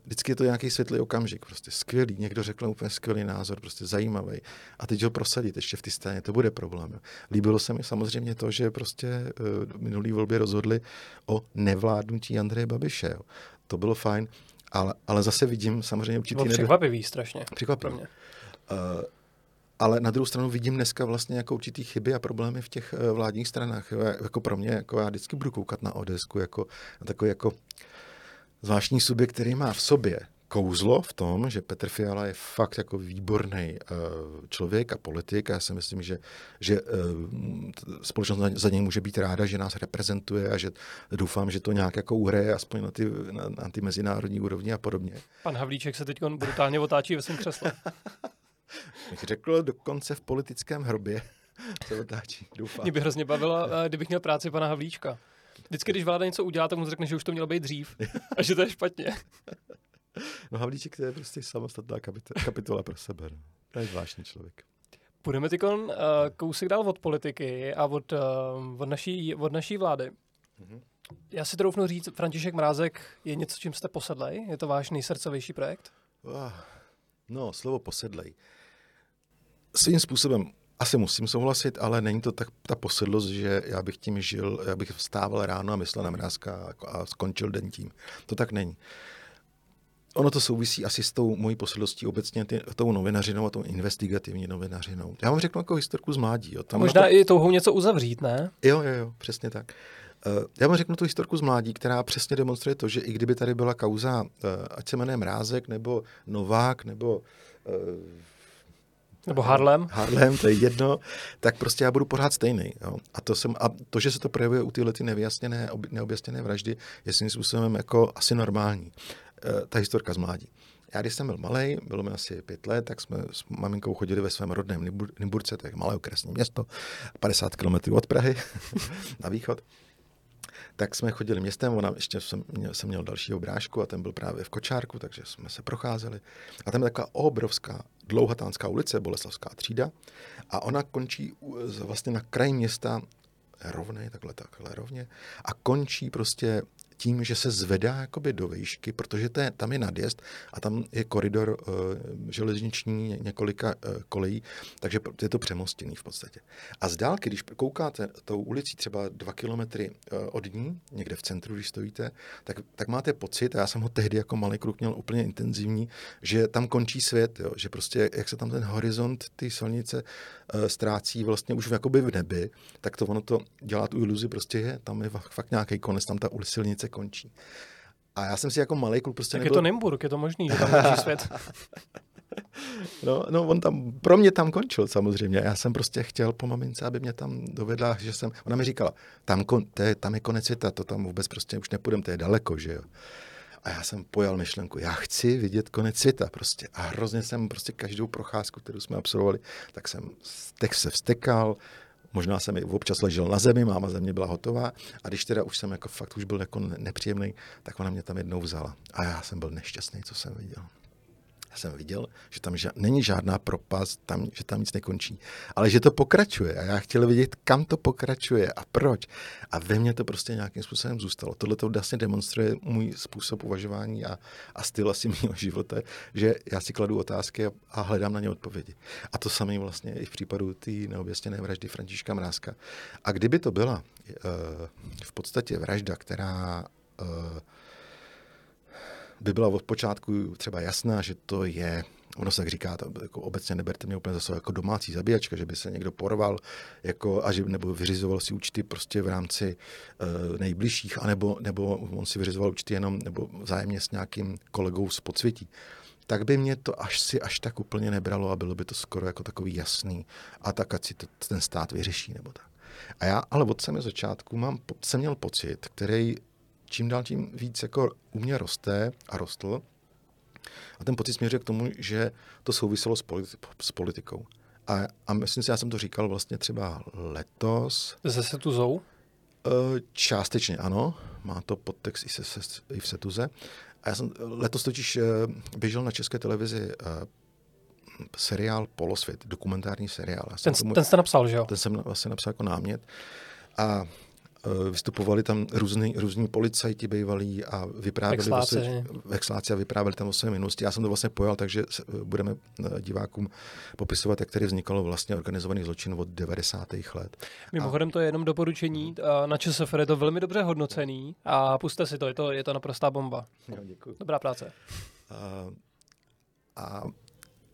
vždycky je to nějaký světlý okamžik. Prostě skvělý. Někdo řekl úplně skvělý názor, prostě zajímavý. A teď ho prosadit ještě v té scéně, to bude problém. Líbilo se mi samozřejmě to, že prostě uh, minulý volbě rozhodli o nevládnutí Andreje Babiše. Jo. To bylo fajn. Ale, ale zase vidím samozřejmě určitý... Bylo překvapivý strašně. Překvapivý. Uh, ale na druhou stranu vidím dneska vlastně jako určitý chyby a problémy v těch eh, vládních stranách. Jako pro mě, jako já vždycky budu koukat na Odesku jako na takový jako zvláštní subjekt, který má v sobě kouzlo v tom, že Petr Fiala je fakt jako výborný uh, člověk a politik. Já si myslím, že, že uh, společnost za něj může být ráda, že nás reprezentuje a že doufám, že to nějak jako uhraje aspoň na ty, na, na ty mezinárodní úrovni a podobně. Pan Havlíček se teď brutálně otáčí ve svém křesle. [LAUGHS] [LAUGHS] bych řekl, dokonce v politickém hrobě [LAUGHS] se otáčí, doufám. Mě by hrozně bavilo, eh, kdybych měl práci pana Havlíčka. Vždycky, když vláda něco udělá, tak mu řekne, že už to mělo být dřív a že to je špatně. [LAUGHS] No Havlíček to je prostě samostatná kapitola pro sebe. No. To je zvláštní člověk. Půjdeme teď uh, kousek dál od politiky a od, uh, od, naší, od naší vlády. Mm-hmm. Já si troufnu říct, František Mrázek je něco, čím jste posedlej? Je to váš nejsrdcovější projekt? Uh, no, slovo posedlej svým způsobem asi musím souhlasit, ale není to tak ta posedlost, že já bych tím žil, já bych vstával ráno a myslel na mrázka a skončil den tím. To tak není. Ono to souvisí asi s tou mojí posedlostí obecně tý, tou novinařinou a tou investigativní novinařinou. Já vám řeknu jako historku z mládí. Jo. Tam Možná to... i touhou něco uzavřít, ne? Jo, jo, jo, přesně tak. Uh, já vám řeknu tu historku z mládí, která přesně demonstruje to, že i kdyby tady byla kauza, uh, ať se jmenuje Mrázek, nebo Novák, nebo uh, nebo Harlem. Harlem, to je jedno, tak prostě já budu pořád stejný. Jo. A, to jsem, a to, že se to projevuje u tyhle ty nevyjasněné, neobjasněné vraždy, je svým způsobem jako asi normální. E, ta historka z mládí. Já když jsem byl malý, bylo mi asi pět let, tak jsme s maminkou chodili ve svém rodném Nymburce, to je malé okresní město, 50 km od Prahy [LAUGHS] na východ tak jsme chodili městem, ona ještě jsem měl, jsem měl další obrážku a ten byl právě v Kočárku, takže jsme se procházeli. A tam je taková obrovská dlouhatánská ulice, Boleslavská třída a ona končí vlastně na kraji města rovně, takhle, takhle rovně a končí prostě tím, že se zvedá jakoby do výšky, protože to je, tam je nadjezd a tam je koridor uh, železniční několika uh, kolejí, takže je to přemostěný v podstatě. A z dálky, když koukáte tou ulicí třeba dva kilometry uh, od ní, někde v centru, když stojíte, tak, tak máte pocit, a já jsem ho tehdy jako malý kluk měl úplně intenzivní, že tam končí svět, jo, že prostě jak se tam ten horizont ty silnice ztrácí vlastně už v, jakoby v nebi, tak to ono to dělá tu iluzi, prostě je, tam je fakt nějaký konec, tam ta silnice končí. A já jsem si jako malý kluk prostě Tak nebyl... je to Nymburk, je to možný, že tam končí [LAUGHS] svět. No, no, on tam, pro mě tam končil samozřejmě. Já jsem prostě chtěl po mamince, aby mě tam dovedla, že jsem, ona mi říkala, tam, kon, to je, tam je konec světa, to tam vůbec prostě už nepůjdem, to je daleko, že jo. A já jsem pojal myšlenku, já chci vidět konec světa prostě. A hrozně jsem prostě každou procházku, kterou jsme absolvovali, tak jsem tak se vstekal, možná jsem i občas ležel na zemi, máma země byla hotová a když teda už jsem jako fakt už byl jako nepříjemný, tak ona mě tam jednou vzala. A já jsem byl nešťastný, co jsem viděl. Já jsem viděl, že tam ža- není žádná propast, tam, že tam nic nekončí, ale že to pokračuje. A já chtěl vidět, kam to pokračuje a proč. A ve mně to prostě nějakým způsobem zůstalo. Tohle to vlastně demonstruje můj způsob uvažování a, a styl asi [LAUGHS] mého života, že já si kladu otázky a, a hledám na ně odpovědi. A to samé vlastně i v případu té neobjasněné vraždy Františka Mrázka. A kdyby to byla uh, v podstatě vražda, která uh, by byla od počátku třeba jasná, že to je ono se tak říká, to jako obecně neberte mě úplně zase jako domácí zabíjačka, že by se někdo porval jako, a že, nebo vyřizoval si účty prostě v rámci uh, nejbližších, anebo, nebo on si vyřizoval účty jenom nebo vzájemně s nějakým kolegou z podsvětí tak by mě to až si až tak úplně nebralo a bylo by to skoro jako takový jasný a tak, ať si to, ten stát vyřeší nebo tak. A já ale od samého začátku mám, jsem měl pocit, který čím dál tím víc jako u mě roste a rostl. A ten pocit směřuje k tomu, že to souviselo s, politi- s politikou. A, a myslím si, já jsem to říkal vlastně třeba letos. Ze zou? E, částečně ano, má to podtext i, se, se, i v Setuze. A já jsem letos totiž e, běžel na české televizi seriál Polosvět, dokumentární seriál. ten, tomu, ten jste napsal, že jo? Ten jsem vlastně napsal jako námět. A Eh, vystupovali tam různý, různí policajti bývalí a vyprávěli vlastně, exláci a vyprávěli tam o své minulosti. Já jsem to vlastně pojal, takže budeme eh, divákům popisovat, jak tady vznikalo vlastně organizovaný zločin od 90. let. Mimochodem to je jenom doporučení. Na ČSFR je to velmi dobře hodnocený a puste si to, je to, je to naprostá bomba. Jo, děkuji. Dobrá práce. A, a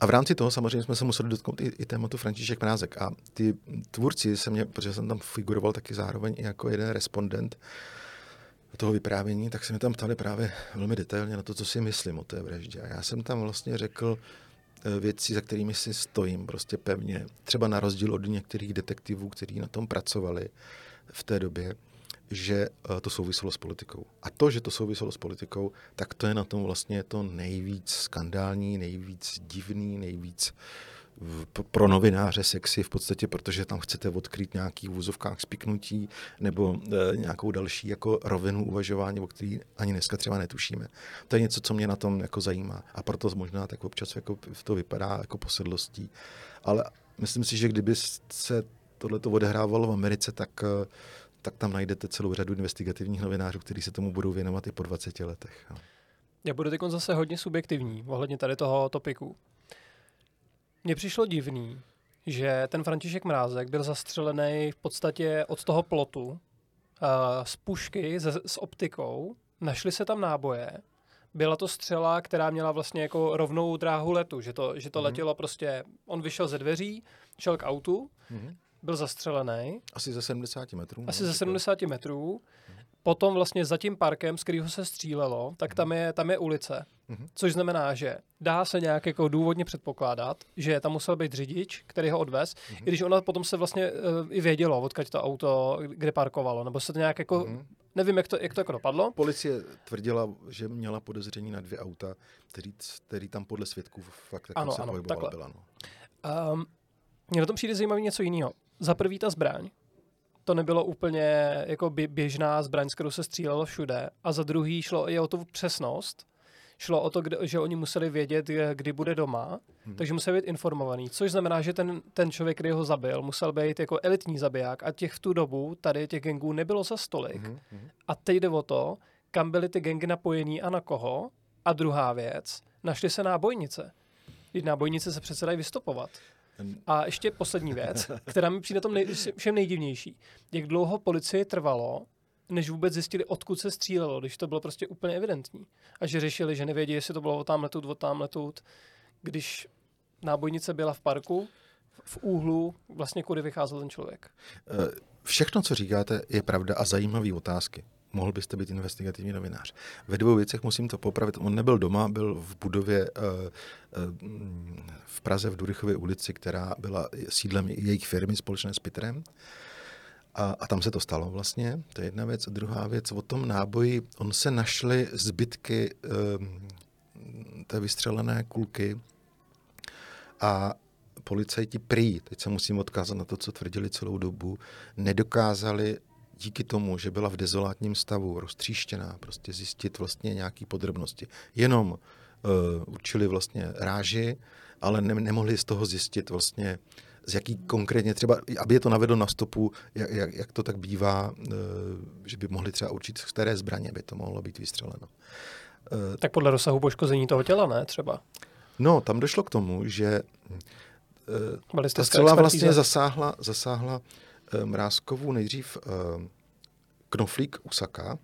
a v rámci toho samozřejmě jsme se museli dotknout i, i tématu František Mrázek. A ty tvůrci se mě, protože jsem tam figuroval taky zároveň i jako jeden respondent toho vyprávění, tak se mi tam ptali právě velmi detailně na to, co si myslím o té vraždě. A já jsem tam vlastně řekl eh, věci, za kterými si stojím prostě pevně. Třeba na rozdíl od některých detektivů, kteří na tom pracovali v té době že eh, to souviselo s politikou. A to, že to souviselo s politikou, tak to je na tom vlastně to nejvíc skandální, nejvíc divný, nejvíc pro novináře sexy v podstatě, protože tam chcete odkryt nějaký v úzovkách spiknutí nebo e, nějakou další jako rovinu uvažování, o který ani dneska třeba netušíme. To je něco, co mě na tom jako zajímá. A proto možná tak občas jako to vypadá jako posedlostí. Ale myslím si, že kdyby se tohle to odehrávalo v Americe, tak e, tak tam najdete celou řadu investigativních novinářů, kteří se tomu budou věnovat i po 20 letech. Já budu teď zase hodně subjektivní ohledně tady toho topiku. Mně přišlo divný, že ten František Mrázek byl zastřelený v podstatě od toho plotu uh, z pušky se, s optikou, našli se tam náboje, byla to střela, která měla vlastně jako rovnou dráhu letu, že to, že to mm-hmm. letělo prostě, on vyšel ze dveří, šel k autu, mm-hmm byl zastřelený. Asi ze 70 metrů. Asi ze 70 metrů. Potom vlastně za tím parkem, z kterého se střílelo, tak tam je, tam je ulice. Mm-hmm. Což znamená, že dá se nějak jako důvodně předpokládat, že tam musel být řidič, který ho odvez, mm-hmm. i když ona potom se vlastně uh, i vědělo, odkud to auto, kde parkovalo, nebo se to nějak jako, mm-hmm. nevím, jak to, jak to jako dopadlo. Policie tvrdila, že měla podezření na dvě auta, který, který tam podle svědků fakt jako ano, se ano, takhle. byla. No. Um, mně na tom přijde zajímavý něco jiného za prvý ta zbraň, to nebylo úplně jako běžná zbraň, s kterou se střílelo všude. A za druhý šlo i o tu přesnost. Šlo o to, že oni museli vědět, kdy bude doma, hmm. takže museli být informovaný. Což znamená, že ten, ten člověk, který ho zabil, musel být jako elitní zabiják a těch v tu dobu tady těch gengů nebylo za stolik. Hmm. A teď jde o to, kam byly ty gengy napojený a na koho. A druhá věc, našly se nábojnice. Nábojnice se přece dají vystopovat. A ještě poslední věc, která mi přijde tom nej, všem nejdivnější. Jak dlouho policii trvalo, než vůbec zjistili, odkud se střílelo, když to bylo prostě úplně evidentní. A že řešili, že nevědí, jestli to bylo o tam letut, o tam letut. Když nábojnice byla v parku, v úhlu, vlastně kudy vycházel ten člověk. Eh, všechno, co říkáte, je pravda a zajímavé otázky. Mohl byste být investigativní novinář. Ve dvou věcech musím to popravit. On nebyl doma, byl v budově uh, uh, v Praze v Durychově ulici, která byla sídlem jejich firmy společné s Pitrem. A, a tam se to stalo vlastně, to je jedna věc. A druhá věc, o tom náboji, on se našly zbytky um, té vystřelené kulky a policajti prý, teď se musím odkázat na to, co tvrdili celou dobu, nedokázali díky tomu, že byla v dezolátním stavu, roztříštěná, prostě zjistit vlastně nějaké podrobnosti. Jenom uh, určili vlastně ráži, ale ne, nemohli z toho zjistit vlastně, z jaký konkrétně třeba, aby je to navedlo na stopu, jak, jak, jak to tak bývá, uh, že by mohli třeba určit, z které zbraně by to mohlo být vystřeleno. Uh, tak podle rozsahu poškození toho těla, ne třeba? No, tam došlo k tomu, že uh, ta celá vlastně zasáhla, zasáhla Eh, Mrázkovu nejdřív eh, knoflík usaka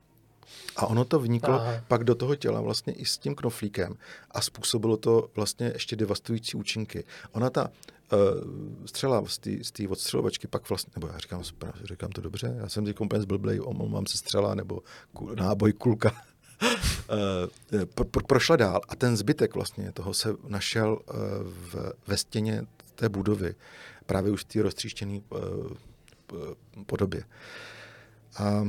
a ono to vniklo Aha. pak do toho těla vlastně i s tím knoflíkem a způsobilo to vlastně ještě devastující účinky. Ona ta uh, střela z té odstřelovačky pak vlastně, nebo já říkám, říkám to dobře, já jsem teď úplně zblblej, omlouvám se střela nebo kul, náboj kulka. uh, [LAUGHS] pro, pro, prošla dál a ten zbytek vlastně toho se našel uh, v, ve stěně té budovy, právě už ty roztříštěný uh, Eh, podobě. A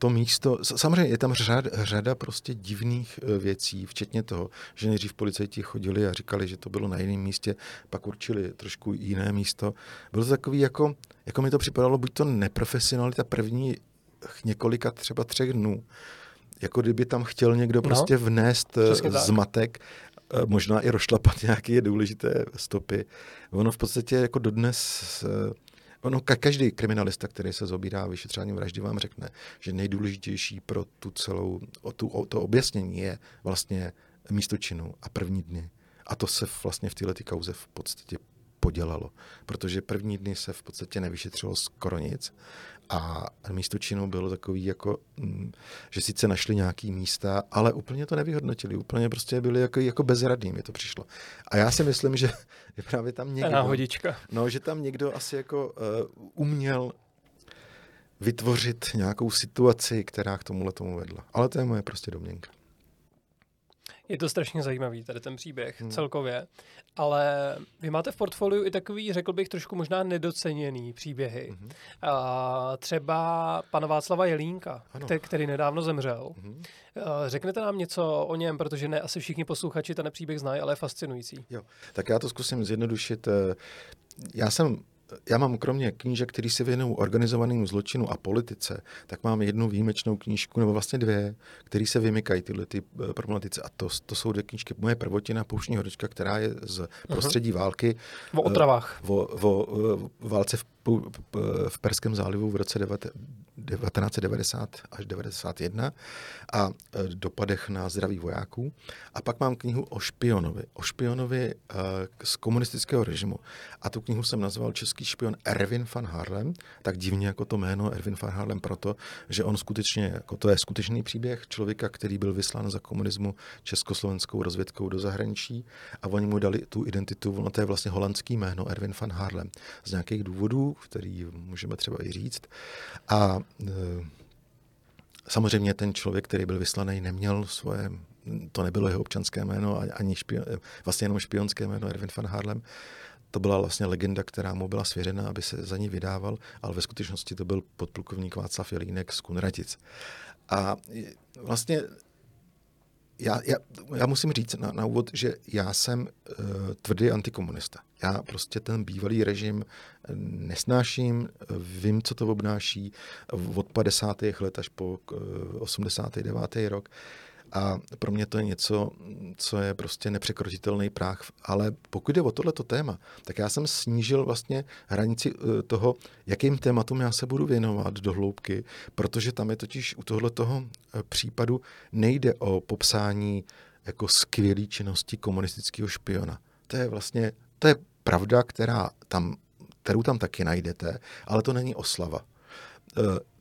to místo, samozřejmě je tam řada, řada prostě divných eh, věcí, včetně toho, že nejdřív policajti chodili a říkali, že to bylo na jiném místě, pak určili trošku jiné místo. Bylo to takový jako, jako mi to připadalo, buď to neprofesionalita první několika třeba třech dnů, jako kdyby tam chtěl někdo no, prostě vnést eh, zmatek, možná i rošlapat [LAUGHS] nějaké důležité stopy. Ono v podstatě jako dodnes Ono, každý kriminalista, který se zobírá vyšetřováním vraždy, vám řekne, že nejdůležitější pro tu celou, o tu, o to objasnění je vlastně místo činu a první dny. A to se vlastně v této kauze v podstatě podělalo, protože první dny se v podstatě nevyšetřilo skoro nic a místo činu bylo takový jako, mm, že sice našli nějaký místa, ale úplně to nevyhodnotili, úplně prostě byli jako, jako bezradní, mi to přišlo. A já si myslím, že je právě tam někdo... Náhodička. No, že tam někdo asi jako uh, uměl vytvořit nějakou situaci, která k tomuhle tomu vedla. Ale to je moje prostě domněnka. Je to strašně zajímavý, tady ten příběh hmm. celkově. Ale vy máte v portfoliu i takový, řekl bych, trošku možná nedoceněný příběhy. Hmm. A třeba pana Václava Jelínka, který, který nedávno zemřel. Hmm. Řeknete nám něco o něm, protože ne asi všichni posluchači ten příběh znají, ale je fascinující. Jo, tak já to zkusím zjednodušit. Já jsem já mám kromě knížek, které se věnují organizovanému zločinu a politice, tak mám jednu výjimečnou knížku, nebo vlastně dvě, které se vymykají tyhle ty eh, problematice. A to, to jsou dvě knížky. Moje prvotina, Pouštní horečka, která je z prostředí války. O otravách. O, o, o válce v v Perském zálivu v roce 1990 až 91 a e, dopadech na zdraví vojáků. A pak mám knihu o špionovi. O špionovi e, z komunistického režimu. A tu knihu jsem nazval Český špion Erwin van Harlem. Tak divně jako to jméno Erwin van Harlem proto, že on skutečně, jako to je skutečný příběh člověka, který byl vyslán za komunismu československou rozvědkou do zahraničí a oni mu dali tu identitu, ono to je vlastně holandský jméno Erwin van Harlem. Z nějakých důvodů který můžeme třeba i říct. A e, samozřejmě ten člověk, který byl vyslaný, neměl svoje, to nebylo jeho občanské jméno, ani špion, vlastně jenom špionské jméno Erwin van Harlem. To byla vlastně legenda, která mu byla svěřena, aby se za ní vydával, ale ve skutečnosti to byl podplukovník Václav Jelínek z Kunratic. A vlastně já, já, já musím říct na, na úvod, že já jsem uh, tvrdý antikomunista. Já prostě ten bývalý režim eh, nesnáším, vím, co to obnáší od 50. let až po uh, 89. rok. A pro mě to je něco, co je prostě nepřekročitelný práh. Ale pokud jde o tohleto téma, tak já jsem snížil vlastně hranici eh, toho, jakým tématům já se budu věnovat do hloubky, protože tam je totiž u tohoto eh, případu nejde o popsání jako skvělé činnosti komunistického špiona. To je vlastně, to je pravda, která tam, kterou tam taky najdete, ale to není oslava.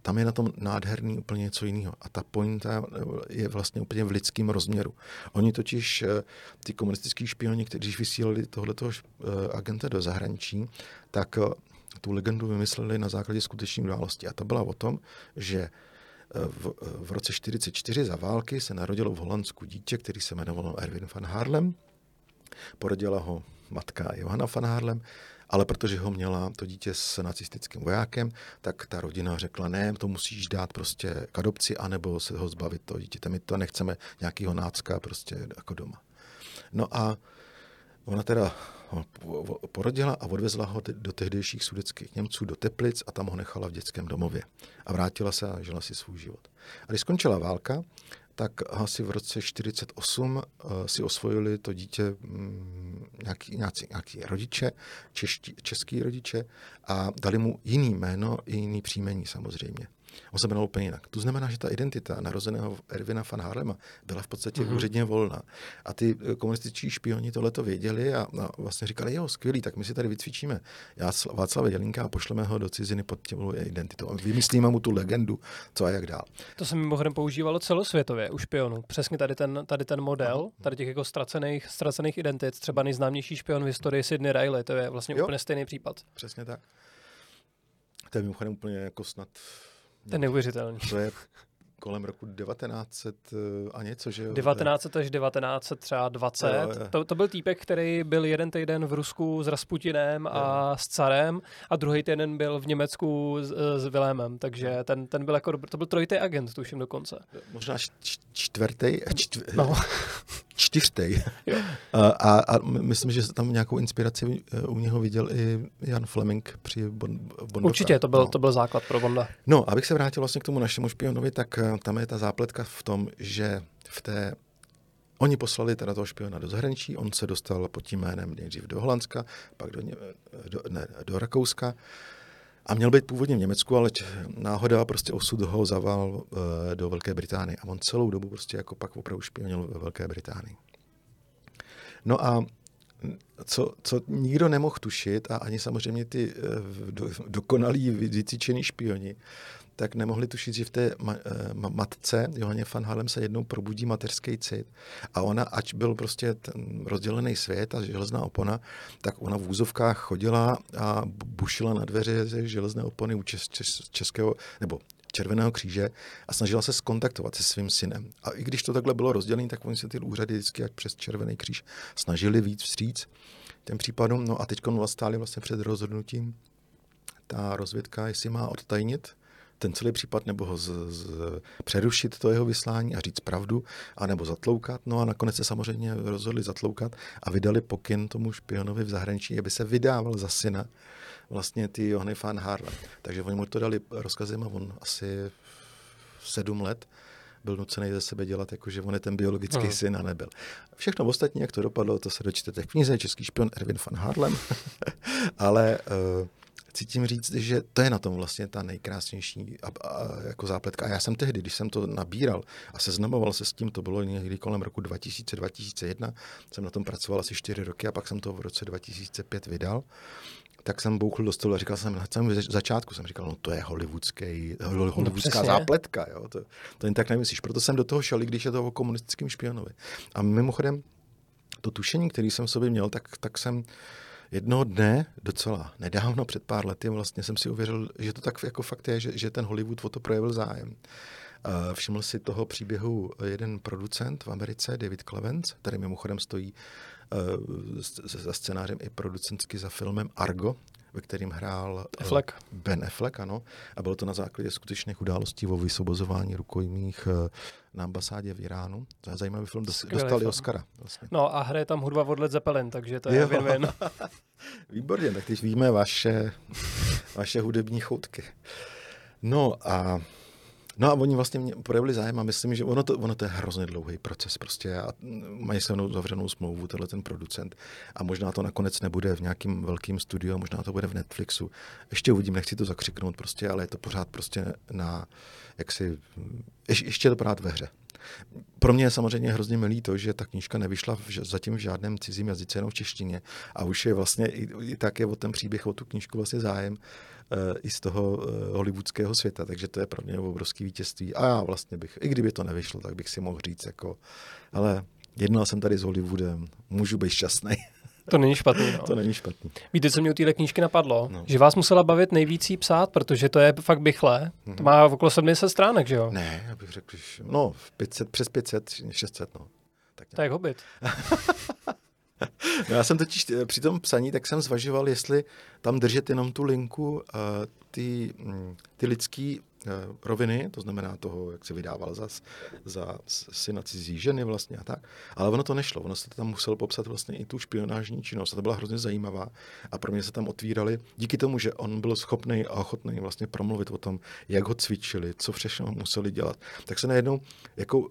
Tam je na tom nádherný úplně něco jiného. A ta pointa je vlastně úplně v lidském rozměru. Oni totiž, e, ty komunistický špioni, kteří vysílali tohletoho e, agenta do zahraničí, tak tu legendu vymysleli na základě skutečných událostí. A ta byla o tom, že v, v roce 44 za války se narodilo v Holandsku dítě, který se jmenovalo Erwin van Harlem. Porodila ho matka Johanna van Harlem, ale protože ho měla to dítě s nacistickým vojákem, tak ta rodina řekla, ne, to musíš dát prostě k adopci, anebo se ho zbavit toho dítěte. My to nechceme nějakýho nácka prostě jako doma. No a ona teda ho porodila a odvezla ho do tehdejších sudeckých Němců do Teplic a tam ho nechala v dětském domově. A vrátila se a žila si svůj život. A když skončila válka, tak asi v roce 48 uh, eh, si osvojili to dítě um, nějaký, nějaký, nějaký rodiče, čeští, český rodiče a dali mu jiný jméno i jiný příjmení samozřejmě. On se jmenoval úplně jinak. To znamená, že ta identita narozeného Ervina van Harlema byla v podstatě mm-hmm. úředně volná. A ty eh, komunističtí špioni tohle to věděli a, a vlastně říkali, jo, skvělý, tak my si tady vycvičíme já Václava Jelinka a pošleme ho do ciziny pod těmou identitou. A vymyslíme mu tu legendu, co a jak dál. To se mimochodem používalo celosvětově u špionů. Přesně tady ten, tady ten model, tady těch jako ztracených, ztracených identit, třeba nejznámější špion v historii Sidney Riley, to je vlastně jo. úplně stejný případ. Přesně tak. To je mimochodem úplně jako snad to je neuvěřitelný. To je kolem roku 1900 eh, a něco, že jo? 1900 až 1900 třeba 20. Jo, jo. To, to byl týpek, který byl jeden týden v Rusku s Rasputinem jo. a s carem a druhý týden byl v Německu s, s Vilémem, takže ten, ten byl jako, to byl trojitý agent, tuším dokonce. Možná čtvrtý, čtvr, no. [LAUGHS] čtyřtej. [LAUGHS] A, a, a myslím, že tam nějakou inspiraci eh, u něho viděl i Jan Fleming při bon, Určitě, to byl, no. to byl základ pro Bonda. No, abych se vrátil vlastně k tomu našemu špionovi, tak eh, tam je ta zápletka v tom, že v té Oni poslali teda toho špiona do zahraničí, on se dostal pod tím jménem nejdřív do Holandska, pak do, do, ne, do Rakouska a měl být původně v Německu, ale náhoda prostě osud ho zaval uh, do Velké Británie a on celou dobu prostě jako pak opravdu špionil ve Velké Británii. No a co, co nikdo nemohl tušit a ani samozřejmě ty do, dokonalí vycvičení špioni, tak nemohli tušit, že v té ma, eh, ma, matce Johaně van Halem se jednou probudí mateřský cit a ona, ať byl prostě ten rozdělený svět a železná opona, tak ona v úzovkách chodila a bušila na dveře ze železné opony u čes, čes, českého, nebo Červeného kříže a snažila se skontaktovat se svým synem. A i když to takhle bylo rozdělené, tak oni se ty úřady vždycky jak přes Červený kříž snažili víc vstříc těm případům. No a teď stáli vlastně před rozhodnutím ta rozvědka, jestli má odtajnit ten celý případ, nebo ho z, z, přerušit to jeho vyslání a říct pravdu, anebo zatloukat. No a nakonec se samozřejmě rozhodli zatloukat a vydali pokyn tomu špionovi v zahraničí, aby se vydával za syna vlastně ty Johny van Harlem. Takže oni mu to dali rozkazem a on asi sedm let byl nucený ze sebe dělat, jakože on je ten biologický no. syn a nebyl. Všechno ostatní, jak to dopadlo, to se dočtete v knize Český špion Erwin van Harlem. [LAUGHS] Ale uh, cítím říct, že to je na tom vlastně ta nejkrásnější a, a, jako zápletka. A já jsem tehdy, když jsem to nabíral a seznamoval se s tím, to bylo někdy kolem roku 2000-2001, jsem na tom pracoval asi 4 roky a pak jsem to v roce 2005 vydal tak jsem bouchl do stolu a říkal jsem, na samém začátku jsem říkal, no to je hollywoodský, hollywoodská no, zápletka, jo? To, to jen tak nemyslíš. Proto jsem do toho šel, i když je to o komunistickém špionovi. A mimochodem, to tušení, který jsem v sobě měl, tak, tak jsem jednoho dne, docela nedávno, před pár lety, vlastně jsem si uvěřil, že to tak jako fakt je, že, že ten Hollywood o to projevil zájem. Všiml si toho příběhu jeden producent v Americe, David Clevens, který mimochodem stojí za scénářem i producentsky za filmem Argo, ve kterým hrál Affleck. Ben Affleck, ano. A bylo to na základě skutečných událostí o vysobozování rukojmích na ambasádě v Iránu. To je zajímavý film, dostali Oscara. Vlastně. No a hraje tam hudba od Led Zeppelin, takže to je win-win. [LAUGHS] Výborně, tak teď víme vaše, vaše hudební choutky. No a No a oni vlastně mě projevili zájem a myslím, že ono to, ono to je hrozně dlouhý proces prostě a mají se mnou zavřenou smlouvu, tenhle ten producent a možná to nakonec nebude v nějakým velkým studiu, možná to bude v Netflixu. Ještě uvidím, nechci to zakřiknout prostě, ale je to pořád prostě na, jak si, ještě, ještě je to pořád ve hře. Pro mě je samozřejmě hrozně milý to, že ta knížka nevyšla v, zatím v žádném cizím jazyce, jenom v češtině. A už je vlastně i, i tak je o ten příběh, o tu knížku vlastně zájem i z toho uh, hollywoodského světa. Takže to je pro mě obrovský vítězství. A já vlastně bych, i kdyby to nevyšlo, tak bych si mohl říct, jako, ale jednal jsem tady s Hollywoodem, můžu být šťastný. To není špatný. No. [LAUGHS] To není špatný. Víte, co mě u téhle knížky napadlo? No. Že vás musela bavit nejvíc jí psát, protože to je fakt bychle. Mm-hmm. To má okolo 70 stránek, že jo? Ne, já bych řekl, že no, 500, přes 500, 600, no. Tak to je hobit. [LAUGHS] no já jsem totiž eh, při tom psaní, tak jsem zvažoval, jestli tam držet jenom tu linku, uh, ty, mm, ty lidský Eh, roviny, to znamená toho, jak se vydával za, za syna cizí ženy vlastně a tak. Ale ono to nešlo, ono se tam musel popsat vlastně i tu špionážní činnost a to byla hrozně zajímavá a pro mě se tam otvíraly, díky tomu, že on byl schopný a ochotný vlastně promluvit o tom, jak ho cvičili, co všechno museli dělat, tak se najednou jako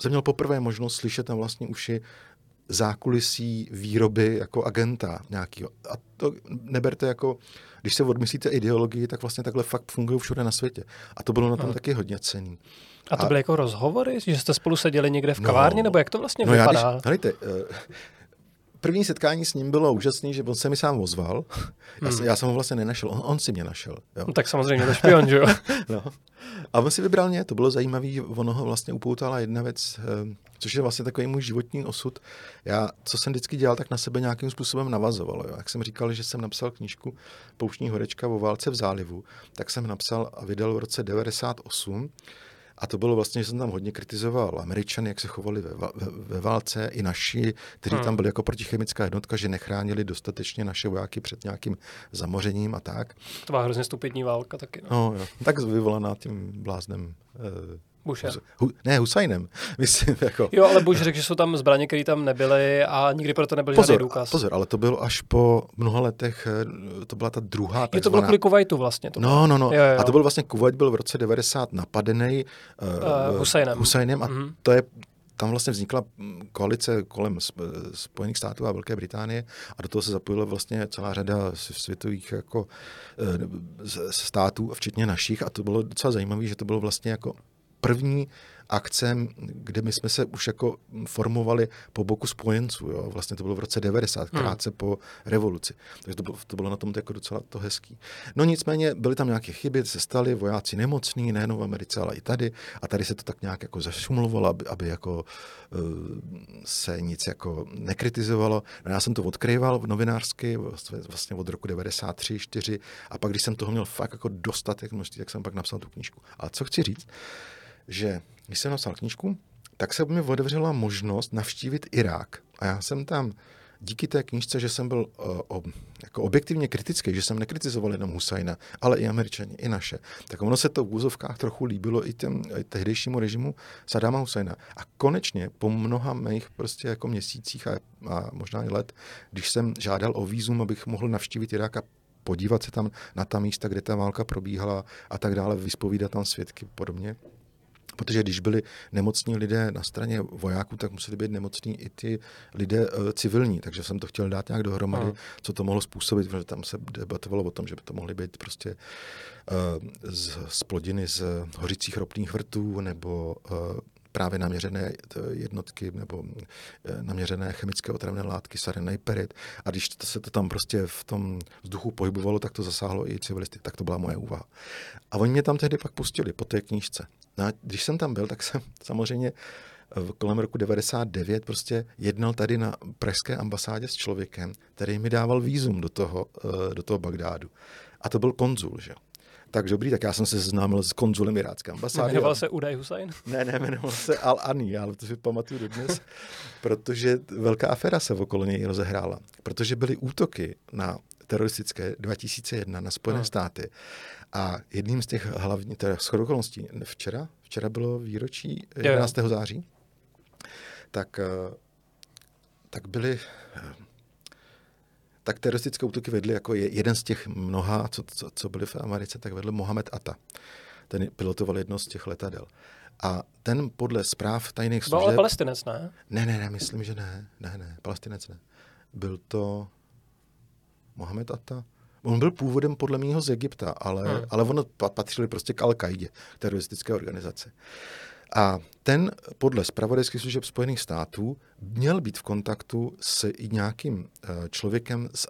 jsem měl poprvé možnost slyšet na vlastní uši zákulisí výroby jako agenta nějakého. A to neberte jako, když se odmyslíte ideologii, tak vlastně takhle fakt fungují všude na světě. A to bylo na tom hmm. taky hodně cený. A to a... byly jako rozhovory, že jste spolu seděli někde v no. kavárně, no, nebo jak to vlastně no vypadá? Já, když, hejte, uh, první setkání s ním bylo úžasné, že on se mi sám ozval. [LAUGHS] Já, hmm. já jsem ho vlastně nenašel, on, on si mě našel. Jo. No, tak samozřejmě to špion, že jo? [LAUGHS] no. A on si vybral mě, to bylo zajímavé, ono ho vlastně upoutala jedna věc, eh, což je vlastně takový můj životní osud. Já, co jsem vždycky dělal, tak na sebe nějakým způsobem navazoval. Jo. Jak jsem říkal, že jsem napsal knížku Pouštní horečka o válce v zálivu, tak jsem napsal a vydal v roce 98 a to bylo vlastně, že jsem tam hodně kritizoval Američany, jak se chovali ve, ve, ve válce, i naši, kteří hmm. tam byli jako protichemická jednotka, že nechránili dostatečně naše vojáky před nějakým zamořením a tak. To byla hrozně stupidní válka taky. No, no jo. tak vyvolaná tím bláznem eh, Bushem. Hu, ne, Husajnem. [LAUGHS] Myslím, jako. Jo, ale Bush řekl, že jsou tam zbraně, které tam nebyly a nikdy proto nebyl pozor, žádný důkaz. Pozor, ale to bylo až po mnoha letech, eh, to byla ta druhá takzvaná... Je to bylo kvůli Kuwaitu vlastně. To no, no, no. Jo, jo. A to byl vlastně, Kuwait byl v roce 90 napadený uh, uh, Husajnem. Husajnem a mm-hmm. to je tam vlastně vznikla mm, koalice kolem Spojených států a Velké Británie a do toho se zapojila vlastně celá řada světových jako států, včetně našich a to bylo docela zajímavé, že to bylo vlastně jako první akce, kde my jsme se už jako formovali po boku spojenců. Jo? Vlastně to bylo v roce 90, hmm. krátce hmm. po revoluci. Takže to bylo, to bylo na tom jako docela to hezký. No nicméně byly tam nějaké chyby, se staly vojáci nemocní, nejen v Americe, ale i tady. A tady se to tak nějak jako zašumlovalo, aby, aby jako uh, se nic jako nekritizovalo. No já jsem to odkryval v novinářsky vlastně, vlastně od roku 93, 4 a pak, když jsem toho měl fakt jako dostatek množství, tak jsem pak napsal tu knížku. A co chci říct, že když jsem napsal knížku, tak se mi otevřela možnost navštívit Irák. A já jsem tam díky té knížce, že jsem byl uh, ob, jako objektivně kritický, že jsem nekritizoval jenom Husajna, ale i Američani, i naše, tak ono se to v úzovkách trochu líbilo i těm i tehdejšímu režimu Sadama Husajna. A konečně po mnoha mých prostě jako měsících a, a možná i let, když jsem žádal o výzum, abych mohl navštívit Irák a podívat se tam na ta místa, kde ta válka probíhala a tak dále, vyspovídat tam svědky podobně, Protože když byli nemocní lidé na straně vojáků, tak museli být nemocní i ty lidé uh, civilní. Takže jsem to chtěl dát nějak dohromady, Aha. co to mohlo způsobit, protože tam se debatovalo o tom, že by to mohly být prostě uh, z, z plodiny z hořících ropných vrtů nebo uh, právě naměřené jednotky nebo naměřené chemické otravné látky, sarený perit. A když to se to tam prostě v tom vzduchu pohybovalo, tak to zasáhlo i civilisty. Tak to byla moje úvaha. A oni mě tam tehdy pak pustili po té knížce. No a když jsem tam byl, tak jsem [LAUGHS] samozřejmě v kolem roku 99 prostě jednal tady na pražské ambasádě s člověkem, který mi dával výzum do toho, eh, do toho Bagdádu. A to byl konzul, že tak dobrý, tak já jsem se seznámil s konzulem irácké ambasády. Jmenoval se Uday Hussein? Ne, ne, jmenoval se Al Ani, ale to si pamatuju dodnes, [LAUGHS] protože velká aféra se okolo něj rozehrála. Protože byly útoky na teroristické 2001 na Spojené no. státy a jedním z těch hlavních, teda okolností, včera, včera bylo výročí 11. Jo. září, tak, eh, tak byly eh, tak teroristické útoky vedly jako jeden z těch mnoha, co, co, co byly v Americe, tak vedl Mohamed Atta. ten pilotoval jedno z těch letadel. A ten podle zpráv tajných služeb... Byl ale palestinec, ne? Ne, ne, ne, myslím, že ne. Ne, ne, palestinec ne. Byl to Mohamed Atta? On byl původem podle mého z Egypta, ale, hmm. ale on patřil prostě k Al-Kaidě, teroristické organizace. A ten podle zpravodajských služeb Spojených států měl být v kontaktu s nějakým eh, člověkem z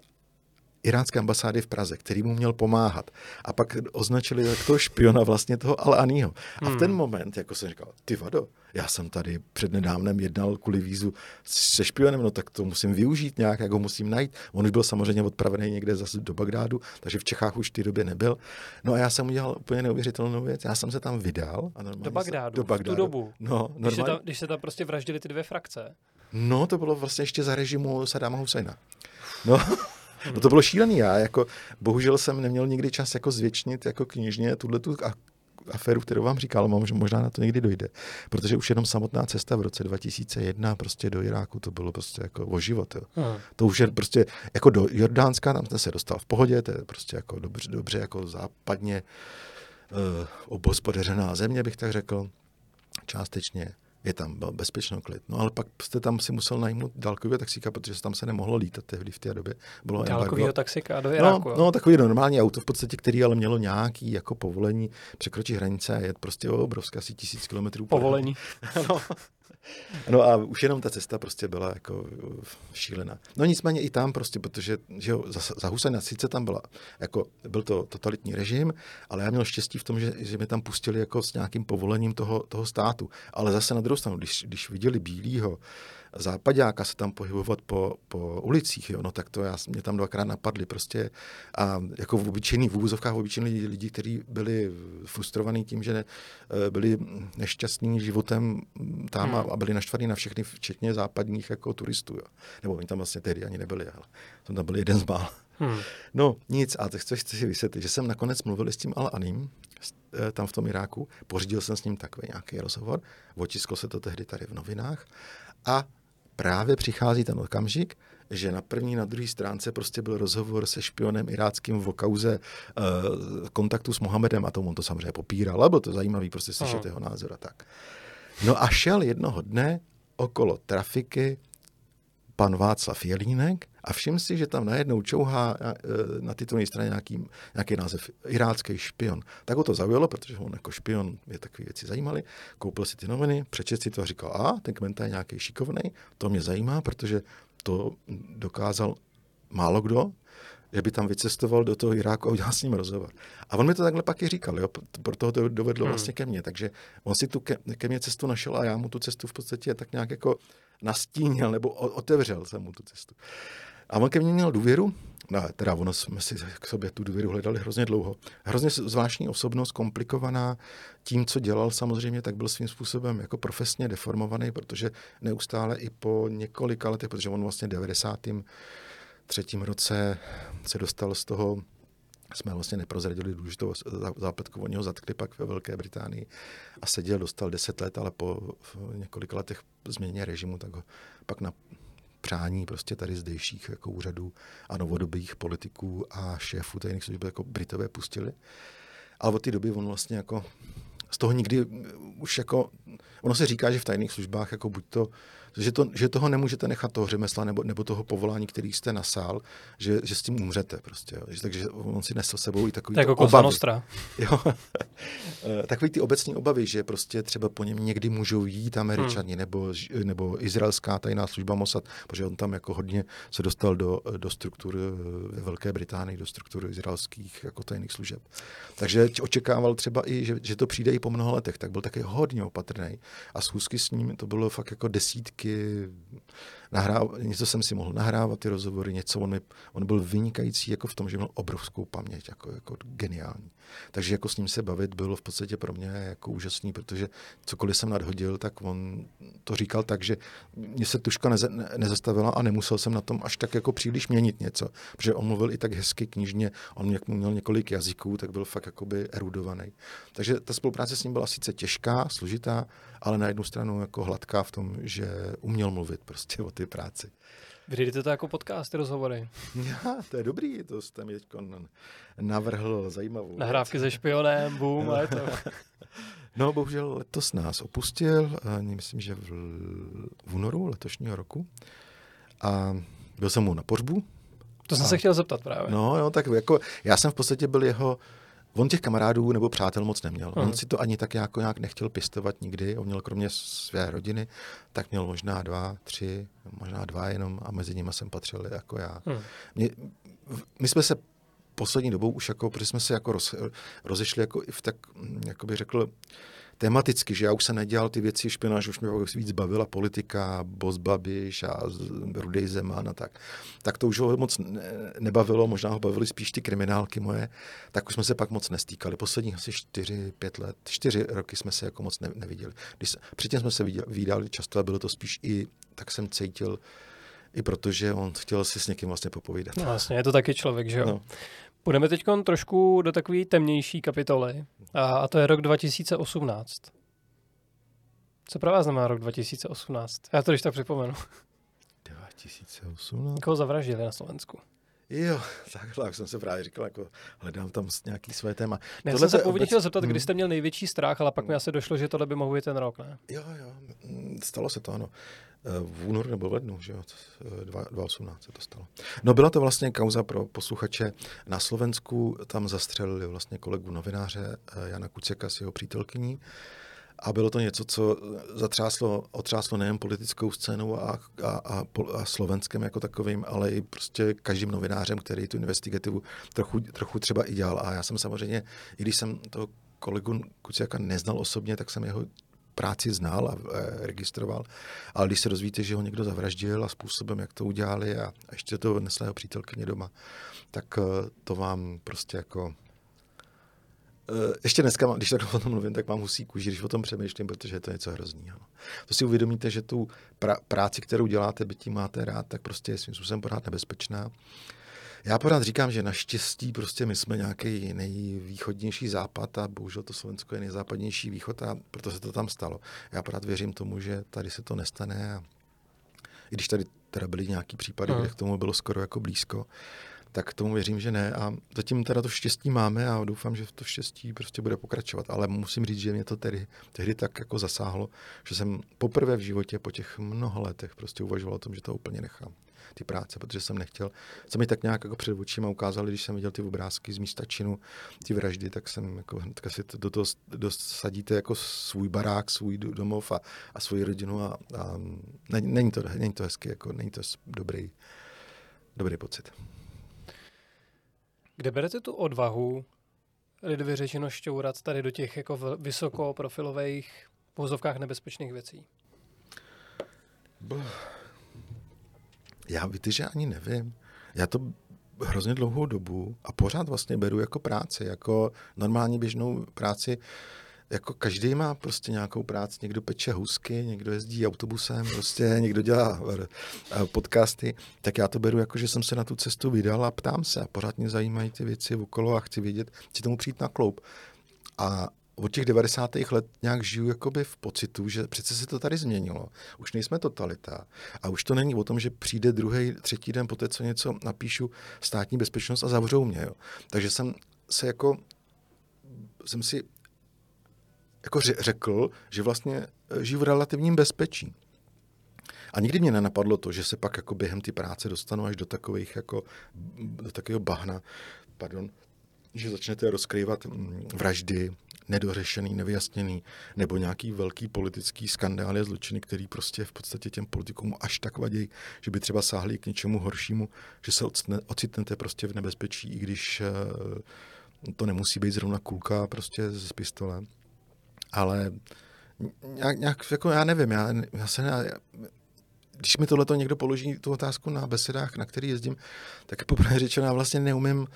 iránské ambasády v Praze, který mu měl pomáhat. A pak označili jak toho špiona vlastně toho Al-Aního. A v ten hmm. moment, jako jsem říkal, ty vado, já jsem tady přednedávnem jednal kvůli vízu se špionem, no tak to musím využít nějak, jak ho musím najít. On už byl samozřejmě odpravený někde zase do Bagdádu, takže v Čechách už v té době nebyl. No a já jsem udělal úplně neuvěřitelnou věc. Já jsem se tam vydal. A do Bagdádu, do Bagdádu. v tu dobu. No, když, se tam, když se tam prostě vraždili ty dvě frakce. No, to bylo vlastně ještě za režimu Sadáma Husajna. No, No to bylo šílený. Já jako, bohužel jsem neměl nikdy čas jako zvětšnit jako knižně tuhle tu aféru, kterou vám říkal, mám, že možná na to někdy dojde. Protože už jenom samotná cesta v roce 2001 prostě do Iráku, to bylo prostě jako o život. Jo. Hmm. To už je prostě jako do Jordánska, tam jsem se dostal v pohodě, to je prostě jako dobře, dobře jako západně uh, obospodařená země, bych tak řekl, částečně je tam byl bezpečno klid. No ale pak jste tam si musel najmout dálkového taxíka, protože tam se nemohlo lítat tehdy v té době. Bylo dálkového taxíka do Iráku. No, no, takový normální auto v podstatě, který ale mělo nějaký jako povolení překročit hranice a je prostě obrovské, asi tisíc kilometrů. Povolení. [LAUGHS] no. No a už jenom ta cesta prostě byla jako uh, šílená. No nicméně i tam prostě, protože že jo, za, za Husajna sice tam byla, jako byl to totalitní režim, ale já měl štěstí v tom, že, že mi tam pustili jako s nějakým povolením toho, toho státu. Ale zase na druhou stranu, když, když viděli bílýho, západáka se tam pohybovat po, po ulicích, jo, no tak to já, mě tam dvakrát napadli prostě a jako v obyčejných, v úvozovkách obyčejných lidi, lidi, kteří byli frustrovaní tím, že ne, eh, byli nešťastní životem tam hmm. a, byli naštvaní na všechny, včetně západních jako turistů, jo. Nebo oni tam vlastně tehdy ani nebyli, ale jsem tam byl jeden z mála. Hmm. No nic, a tak chci si vysvětlit, že jsem nakonec mluvil s tím Al-Anim, eh, tam v tom Iráku, pořídil jsem s ním takový nějaký rozhovor, otisklo se to tehdy tady v novinách a právě přichází ten okamžik, že na první, na druhé stránce prostě byl rozhovor se špionem iráckým v kauze uh, kontaktu s Mohamedem a tomu on to samozřejmě popíral, ale bylo to zajímavý prostě slyšet Aha. jeho názor a tak. No a šel jednoho dne okolo trafiky pan Václav Jelínek a všim si, že tam najednou čouhá e, na titulní straně nějaký, nějaký název irácký špion. Tak ho to zaujalo, protože on jako špion je takové věci zajímaly. Koupil si ty noviny, přečet si to a říkal, a ten komentář je nějaký šikovný, to mě zajímá, protože to dokázal málo kdo, že by tam vycestoval do toho Iráku a udělal s ním rozhovor. A on mi to takhle pak i říkal, jo, proto to dovedlo hmm. vlastně ke mně. Takže on si tu ke, ke mně cestu našel a já mu tu cestu v podstatě tak nějak jako nastínil nebo otevřel jsem mu tu cestu. A on ke mně měl důvěru, no, teda ono jsme si k sobě tu důvěru hledali hrozně dlouho. Hrozně zvláštní osobnost, komplikovaná tím, co dělal samozřejmě, tak byl svým způsobem jako profesně deformovaný, protože neustále i po několika letech, protože on vlastně 90. třetím roce se dostal z toho jsme vlastně neprozradili důležitou zápletku, oni ho zatkli pak ve Velké Británii a seděl, dostal 10 let, ale po několika letech změně režimu, tak ho pak na přání prostě tady zdejších jako úřadů a novodobých politiků a šéfů tajných služeb jako Britové pustili. Ale od té doby on vlastně jako z toho nikdy už jako, ono se říká, že v tajných službách jako buď to že, to, že toho nemůžete nechat toho řemesla nebo, nebo toho povolání, který jste nasál, že, že s tím umřete prostě. Jo. Takže on si nesl sebou i takový jako obavy. [LAUGHS] Jo. Eh, takový ty obecní obavy, že prostě třeba po něm někdy můžou jít američani hmm. nebo, nebo izraelská tajná služba Mossad, protože on tam jako hodně se dostal do, do struktur eh, ve Velké Británii, do struktur izraelských jako tajných služeb. Takže očekával třeba i, že, že to přijde i po mnoha letech, tak byl taky hodně opatrný. A schůzky s ním to bylo fakt jako desítky vždycky nahrávat, něco jsem si mohl nahrávat, ty rozhovory, něco, on, mi, on byl vynikající jako v tom, že měl obrovskou paměť, jako, jako geniální. Takže jako s ním se bavit bylo v podstatě pro mě jako úžasný, protože cokoliv jsem nadhodil, tak on to říkal tak, že mě se tuška neze, ne, nezastavila a nemusel jsem na tom až tak jako příliš měnit něco, protože on mluvil i tak hezky knižně, on jak měl několik jazyků, tak byl fakt jakoby erudovaný. Takže ta spolupráce s ním byla sice těžká, složitá, ale na jednu stranu jako hladká v tom, že uměl mluvit prostě o ty práci. Vyjdete to jako podcast, ty rozhovory. [LAUGHS] Já, to je dobrý, to jste mi teď navrhl zajímavou. Nahrávky se špionem, boom, a je to. [LAUGHS] No, bohužel letos nás opustil, myslím, že v, v únoru letošního roku. A byl jsem mu na pořbu. To jsem a, se chtěl zeptat právě. No, no, tak jako, já jsem v podstatě byl jeho On těch kamarádů nebo přátel moc neměl. Hmm. On si to ani tak jako nějak nechtěl pěstovat nikdy. On měl kromě své rodiny, tak měl možná dva, tři, možná dva jenom a mezi nimi jsem patřil jako já. Hmm. Mě, my jsme se poslední dobou už jako, protože jsme se jako roz, rozešli jako i v tak, jako bych řekl, tematicky, že já už jsem nedělal ty věci špionáž, už mě víc bavila politika, Boss Babiš a Rudej Zeman a tak. Tak to už ho moc nebavilo, možná ho bavily spíš ty kriminálky moje, tak už jsme se pak moc nestýkali. Posledních asi čtyři, pět let, čtyři roky jsme se jako moc ne, neviděli. Když se, předtím jsme se viděli často a bylo to spíš i, tak jsem cítil, i protože on chtěl si s někým vlastně popovídat. No vlastně, je to taky člověk, že jo? No. Půjdeme teď trošku do takové temnější kapitoly a, a to je rok 2018. Co pro vás znamená rok 2018? Já to když tak připomenu. 2018? Koho zavraždili na Slovensku? Jo, [LAUGHS] takhle, jak jsem se právě říkal, jako hledám tam nějaký své téma. Ne, tohle jsem se původně obec... chtěl zeptat, kdy hmm. jste měl největší strach, ale pak mi asi došlo, že tohle by mohl být ten rok, ne? Jo, jo, mm, stalo se to, ano. Eh, v únoru nebo v lednu, že jo, 2018 se to stalo. No byla to vlastně kauza pro posluchače na Slovensku, tam zastřelili vlastně kolegu novináře eh, Jana Kuceka s jeho přítelkyní. A bylo to něco, co zatřáslo, otřáslo nejen politickou scénou a, a, a, a Slovenskem jako takovým, ale i prostě každým novinářem, který tu investigativu trochu, trochu třeba i dělal. A já jsem samozřejmě, i když jsem toho kolegu Kuciaka neznal osobně, tak jsem jeho práci znal a e, registroval, ale když se dozvíte, že ho někdo zavraždil a způsobem, jak to udělali a, a ještě to nesla jeho přítelkyně doma, tak e, to vám prostě jako ještě dneska, když tak o tom mluvím, tak mám husí kůži, když o tom přemýšlím, protože je to něco hrozného. To si uvědomíte, že tu práci, kterou děláte, byť máte rád, tak prostě je svým způsobem pořád nebezpečná. Já pořád říkám, že naštěstí prostě my jsme nějaký nejvýchodnější západ a bohužel to Slovensko je nejzápadnější východ a proto se to tam stalo. Já pořád věřím tomu, že tady se to nestane a i když tady teda byly nějaký případy, hmm. kde k tomu bylo skoro jako blízko, tak tomu věřím, že ne. A zatím teda to štěstí máme a doufám, že to štěstí prostě bude pokračovat. Ale musím říct, že mě to tedy, tehdy tak jako zasáhlo, že jsem poprvé v životě po těch mnoha letech prostě uvažoval o tom, že to úplně nechám ty práce, protože jsem nechtěl. Se mi tak nějak jako před očima ukázali, když jsem viděl ty obrázky z místa činu, ty vraždy, tak jsem jako hnedka si do toho dosadíte jako svůj barák, svůj domov a, a svoji rodinu a, a není, není, to, není to hezky, jako není to dobrý, dobrý pocit. Kde berete tu odvahu, lidově řečeno šťourat tady do těch jako vysokoprofilových vozovkách nebezpečných věcí? Já víte, že ani nevím. Já to hrozně dlouhou dobu a pořád vlastně beru jako práci, jako normální běžnou práci. Jako každý má prostě nějakou práci, někdo peče husky, někdo jezdí autobusem, prostě někdo dělá eh, podcasty, tak já to beru jako, že jsem se na tu cestu vydal a ptám se a pořád mě zajímají ty věci okolo a chci vědět, chci tomu přijít na kloup. A od těch 90. let nějak žiju jakoby v pocitu, že přece se to tady změnilo. Už nejsme totalita. A už to není o tom, že přijde druhý, třetí den po té, co něco napíšu, státní bezpečnost a zavřou mě. Jo. Takže jsem se jako, jsem si jako řekl, že vlastně eh, žiju v relativním bezpečí. A nikdy mě nenapadlo to, že se pak jako během ty práce dostanu až do takových jako, do takového bahna, pardon, že začnete rozkrývat mm, vraždy, nedořešený, nevyjasněný, nebo nějaký velký politický skandál a zločiny, který prostě v podstatě těm politikům až tak vadí, že by třeba sáhli k něčemu horšímu, že se ocitnete prostě v nebezpečí, i když eh, to nemusí být zrovna kulka prostě z pistole. Ale nějak, nějak jako já nevím, já, já se ne, když mi tohle někdo položí tu otázku na besedách, na který jezdím, tak poprvé řečeno já vlastně neumím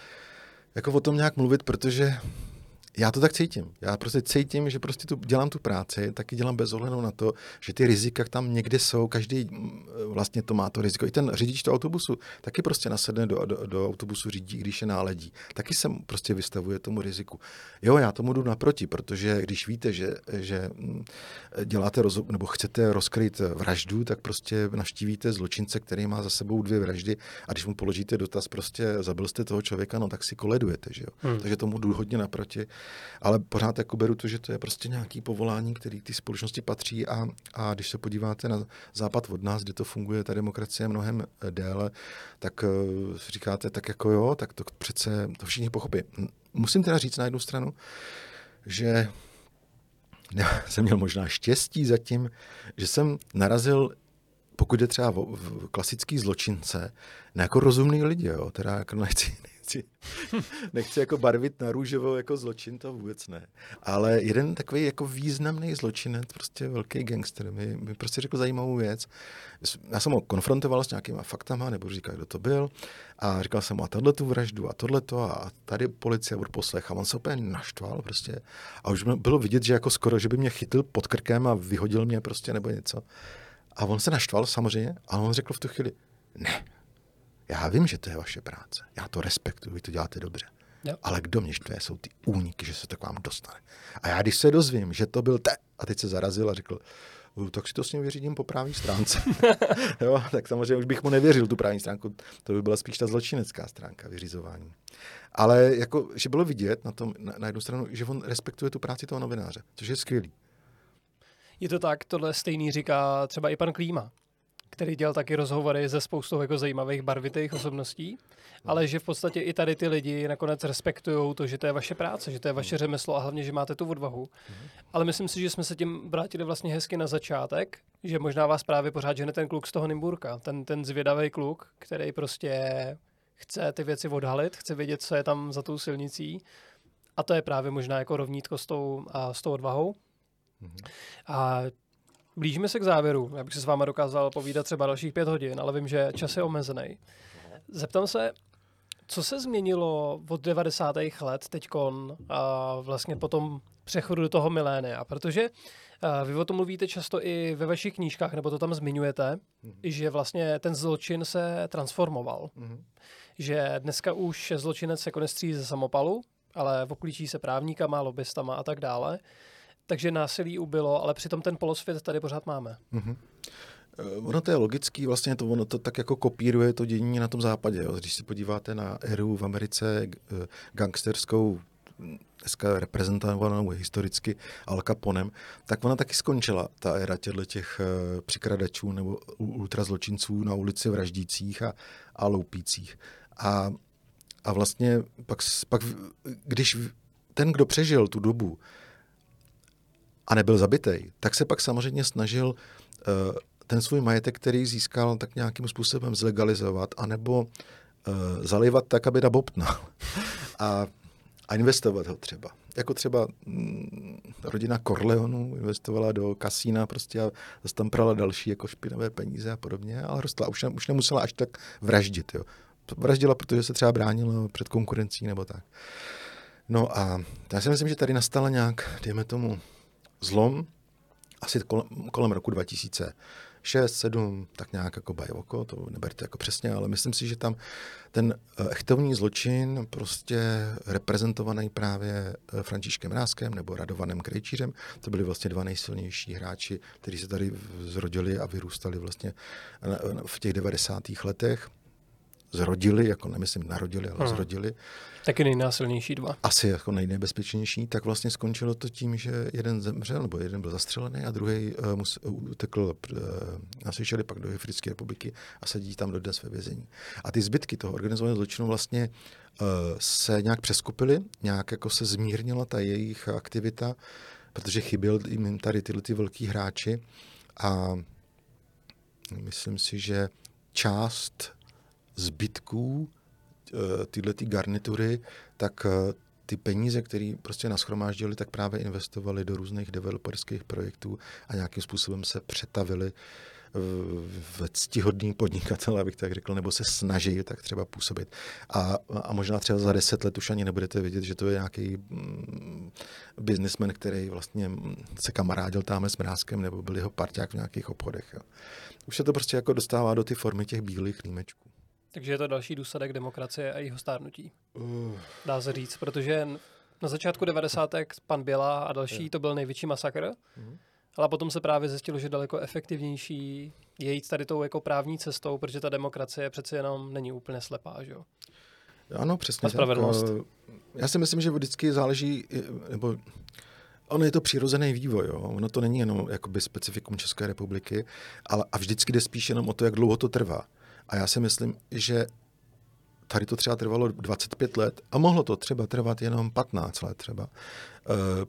jako o tom nějak mluvit, protože já to tak cítím. Já prostě cítím, že prostě tu, dělám tu práci, taky dělám bez ohledu na to, že ty rizika tam někde jsou, každý mm, vlastně to má to riziko. I ten řidič toho autobusu taky prostě nasedne do, do, do autobusu řídí, když je náledí. Taky se prostě vystavuje tomu riziku. Jo, já tomu jdu naproti, protože když víte, že, že mm, děláte roz, nebo chcete rozkryt vraždu, tak prostě navštívíte zločince, který má za sebou dvě vraždy a když mu položíte dotaz, prostě zabil jste toho člověka, no tak si koledujete, že jo. Hmm. Takže tomu jdu hodně naproti ale pořád jako beru to, že to je prostě nějaký povolání, který ty společnosti patří a, a když se podíváte na západ od nás, kde to funguje, ta demokracie mnohem eh, déle, tak uh, říkáte tak jako jo, tak to přece to všichni pochopí. Musím teda říct na jednu stranu, že [LAUGHS] ne, jsem měl možná štěstí zatím, že jsem narazil pokud jde třeba o, klasický zločince, na jako rozumný lidi, jo, teda jako nechci, [LAUGHS] nechci, [LAUGHS] nechci jako barvit na růžovo jako zločin, to vůbec ne. Ale jeden takový jako významný zločinec, prostě velký gangster, mi, mi prostě řekl zajímavou věc. Já jsem ho konfrontoval s nějakýma faktama, nebo říkal, kdo to byl, a říkal jsem mu a tohle tu vraždu a tohle to a tady policie poslech a on se úplně naštval prostě. A už bylo vidět, že jako skoro, že by mě chytil pod krkem a vyhodil mě prostě nebo něco. A on se naštval samozřejmě, ale on řekl v tu chvíli, ne, já vím, že to je vaše práce. Já to respektuju, vy to děláte dobře. Jo. Ale kdo mě štve, jsou ty úniky, že se to k vám dostane. A já když se dozvím, že to byl te, a teď se zarazil a řekl, tak si to s ním vyřídím po právní stránce. [LAUGHS] jo, tak samozřejmě už bych mu nevěřil tu právní stránku, to by byla spíš ta zločinecká stránka vyřizování. Ale jako, že bylo vidět na, tom, na, na jednu stranu, že on respektuje tu práci toho novináře, což je skvělý. Je to tak, tohle stejný říká třeba i pan Klíma který dělal taky rozhovory ze spoustou jako zajímavých barvitých osobností, ale že v podstatě i tady ty lidi nakonec respektují to, že to je vaše práce, že to je vaše mhm. řemeslo a hlavně, že máte tu odvahu. Mhm. Ale myslím si, že jsme se tím vrátili vlastně hezky na začátek, že možná vás právě pořád žene ten kluk z toho Nymburka, ten, ten zvědavý kluk, který prostě chce ty věci odhalit, chce vědět, co je tam za tou silnicí. A to je právě možná jako rovnítko s tou, a s tou odvahou. Mm-hmm. A Blížíme se k závěru. Já bych se s váma dokázal povídat třeba dalších pět hodin, ale vím, že čas je omezený. Zeptám se, co se změnilo od 90. let teďkon a vlastně po tom přechodu do toho milénia? Protože vy o tom mluvíte často i ve vašich knížkách, nebo to tam zmiňujete, mm-hmm. že vlastně ten zločin se transformoval. Mm-hmm. Že dneska už zločinec se konestří ze samopalu, ale oklíčí se právníkama, lobbystama a tak dále takže násilí ubylo, ale přitom ten polosvět tady pořád máme. Mm-hmm. Ono to je logický, vlastně to, ono to tak jako kopíruje to dění na tom západě. Jo. Když se podíváte na éru v Americe eh, gangsterskou, dneska reprezentovanou historicky Al Caponem, tak ona taky skončila, ta éra těchto těch eh, přikradačů nebo ultrazločinců na ulici vraždících a, a loupících. A, a vlastně pak, pak, když ten, kdo přežil tu dobu, a nebyl zabitý, tak se pak samozřejmě snažil uh, ten svůj majetek, který získal, tak nějakým způsobem zlegalizovat, anebo uh, zalivat tak, aby nabobtnal. [LAUGHS] a, a investovat ho třeba. Jako třeba mm, rodina Corleonu investovala do kasína prostě a zase tam prala další jako špinavé peníze a podobně, ale rostla. Už, ne, už nemusela až tak vraždit. Jo. Vraždila, protože se třeba bránila před konkurencí nebo tak. No a já si myslím, že tady nastala nějak, dejme tomu, zlom asi kolem, kolem roku 2006, 7, tak nějak jako bajovoko, to neberte jako přesně, ale myslím si, že tam ten eh, echtovní zločin prostě reprezentovaný právě eh, Františkem Ráskem nebo Radovanem Krejčířem, to byli vlastně dva nejsilnější hráči, kteří se tady zrodili a vyrůstali vlastně v těch 90. letech zrodili, jako nemyslím narodili, ale hmm. zrodili. Taky nejnásilnější dva. Asi jako nejnebezpečnější, tak vlastně skončilo to tím, že jeden zemřel, nebo jeden byl zastřelený a druhý uh, mus, utekl uh, na Seychely, pak do Africké republiky a sedí tam dodnes ve vězení. A ty zbytky toho organizovaného zločinu vlastně uh, se nějak přeskupily, nějak jako se zmírnila ta jejich aktivita, protože chyběl jim tady tyhle ty velký hráči a myslím si, že část zbytků eh, tyhle ty garnitury, tak eh, ty peníze, které prostě naschromáždili, tak právě investovali do různých developerských projektů a nějakým způsobem se přetavili v ctihodný podnikatel, abych tak řekl, nebo se snaží tak třeba působit. A, a možná třeba za deset let už ani nebudete vidět, že to je nějaký mm, biznismen, který vlastně se kamarádil tam s Mrázkem, nebo byl jeho parťák v nějakých obchodech. Jo. Už se to prostě jako dostává do ty formy těch bílých límečků. Takže je to další důsledek demokracie a jeho stárnutí. Uh. Dá se říct, protože na začátku 90. pan Běla a další to byl největší masakr. Uh-huh. Ale potom se právě zjistilo, že daleko efektivnější je jít tady tou jako právní cestou, protože ta demokracie přece jenom není úplně slepá, že jo? Ano, přesně. A spravedlnost. Tak, já si myslím, že vždycky záleží, nebo Ono je to přirozený vývoj, jo. ono to není jenom jakoby specifikum České republiky, ale a vždycky jde spíš jenom o to, jak dlouho to trvá. A já si myslím, že tady to třeba trvalo 25 let a mohlo to třeba trvat jenom 15 let třeba, e,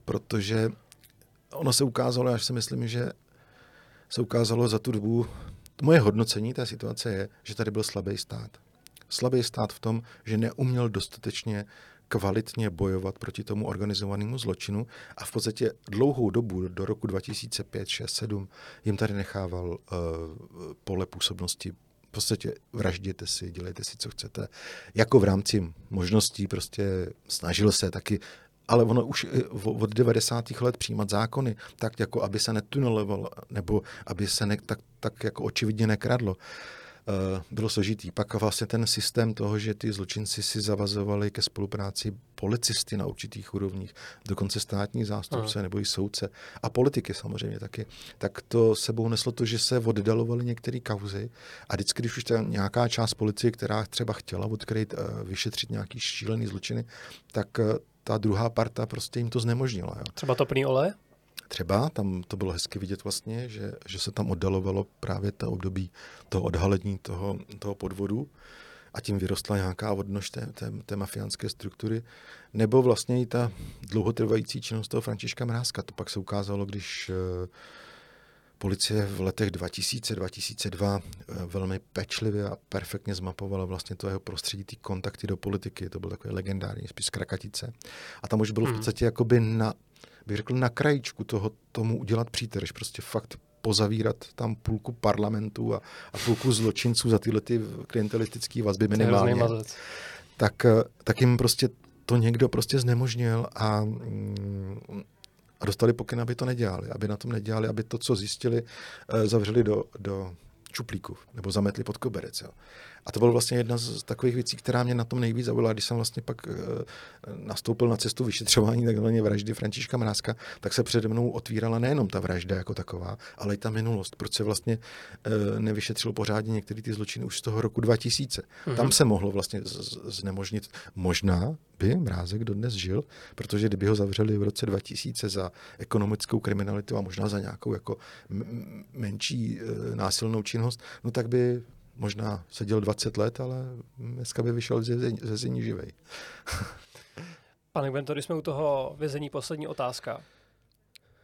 protože ono se ukázalo, já si myslím, že se ukázalo za tu dobu, moje hodnocení té situace je, že tady byl slabý stát. Slabý stát v tom, že neuměl dostatečně kvalitně bojovat proti tomu organizovanému zločinu a v podstatě dlouhou dobu, do roku 2005, 6, 7, jim tady nechával uh, pole působnosti v podstatě vražděte si, dělejte si, co chcete. Jako v rámci možností prostě snažil se taky ale ono už od 90. let přijímat zákony, tak jako aby se netunelovalo, nebo aby se ne, tak, tak jako očividně nekradlo, uh, bylo složitý. Pak vlastně ten systém toho, že ty zločinci si zavazovali ke spolupráci policisty na určitých úrovních, dokonce státní zástupce Aha. nebo i soudce a politiky samozřejmě taky, tak to sebou neslo to, že se oddalovali některé kauzy a vždycky, když už ta nějaká část policie, která třeba chtěla odkryt, uh, vyšetřit nějaký šílený zločiny, tak uh, ta druhá parta prostě jim to znemožnila. Jo. Třeba topný olej? Třeba, tam to bylo hezky vidět vlastně, že, že se tam oddalovalo právě to období toho odhalení toho, toho podvodu a tím vyrostla nějaká odnož té, té, té mafiánské struktury, nebo vlastně i ta dlouhotrvající činnost toho Františka Mrázka. To pak se ukázalo, když uh, Policie v letech 2000-2002 eh, velmi pečlivě a perfektně zmapovala vlastně to jeho prostředí, ty kontakty do politiky. To byl takový legendární spis Krakatice. A tam už bylo v hmm. podstatě jakoby na, bych řekl, na krajičku toho, tomu udělat přítrž. Prostě fakt pozavírat tam půlku parlamentu a, a půlku zločinců za tyhle ty klientelistické vazby minimálně. Tak, eh, tak jim prostě to někdo prostě znemožnil a mm, a dostali pokyn, aby to nedělali, aby na tom nedělali, aby to, co zjistili, eh, zavřeli do, do čuplíku nebo zametli pod koberec. Jo. A to byla vlastně jedna z takových věcí, která mě na tom nejvíc zaujala, když jsem vlastně pak uh, nastoupil na cestu vyšetřování takzvané vraždy Františka Mrázka, tak se přede mnou otvírala nejenom ta vražda jako taková, ale i ta minulost. Proč se vlastně uh, nevyšetřilo pořádně některé ty zločiny už z toho roku 2000. Mm-hmm. Tam se mohlo vlastně znemožnit, možná by Mrázek dodnes žil, protože kdyby ho zavřeli v roce 2000 za ekonomickou kriminalitu a možná za nějakou jako menší uh, násilnou činnost, no tak by možná seděl 20 let, ale dneska by vyšel ze vězení živej. [LAUGHS] Pane Gventor, jsme u toho vězení poslední otázka.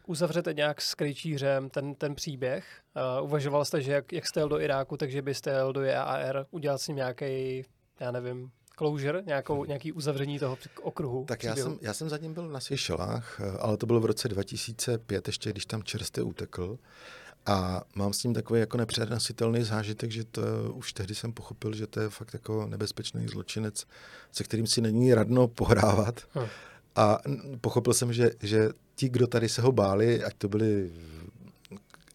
Uzavřete nějak s Krejčířem ten, ten příběh? Uh, uvažoval jste, že jak, jak jste jel do Iráku, takže byste jel do JAR, udělat s ním nějaký, já nevím, closure, nějakou, nějaký uzavření toho okruhu? Tak já jsem, já jsem zatím byl na Seychelách, eh, ale to bylo v roce 2005, ještě když tam čerstvě utekl. A mám s tím takový jako nepřenositelný zážitek, že to už tehdy jsem pochopil, že to je fakt jako nebezpečný zločinec, se kterým si není radno pohrávat. Hmm. A pochopil jsem, že, že ti, kdo tady se ho báli, ať to byli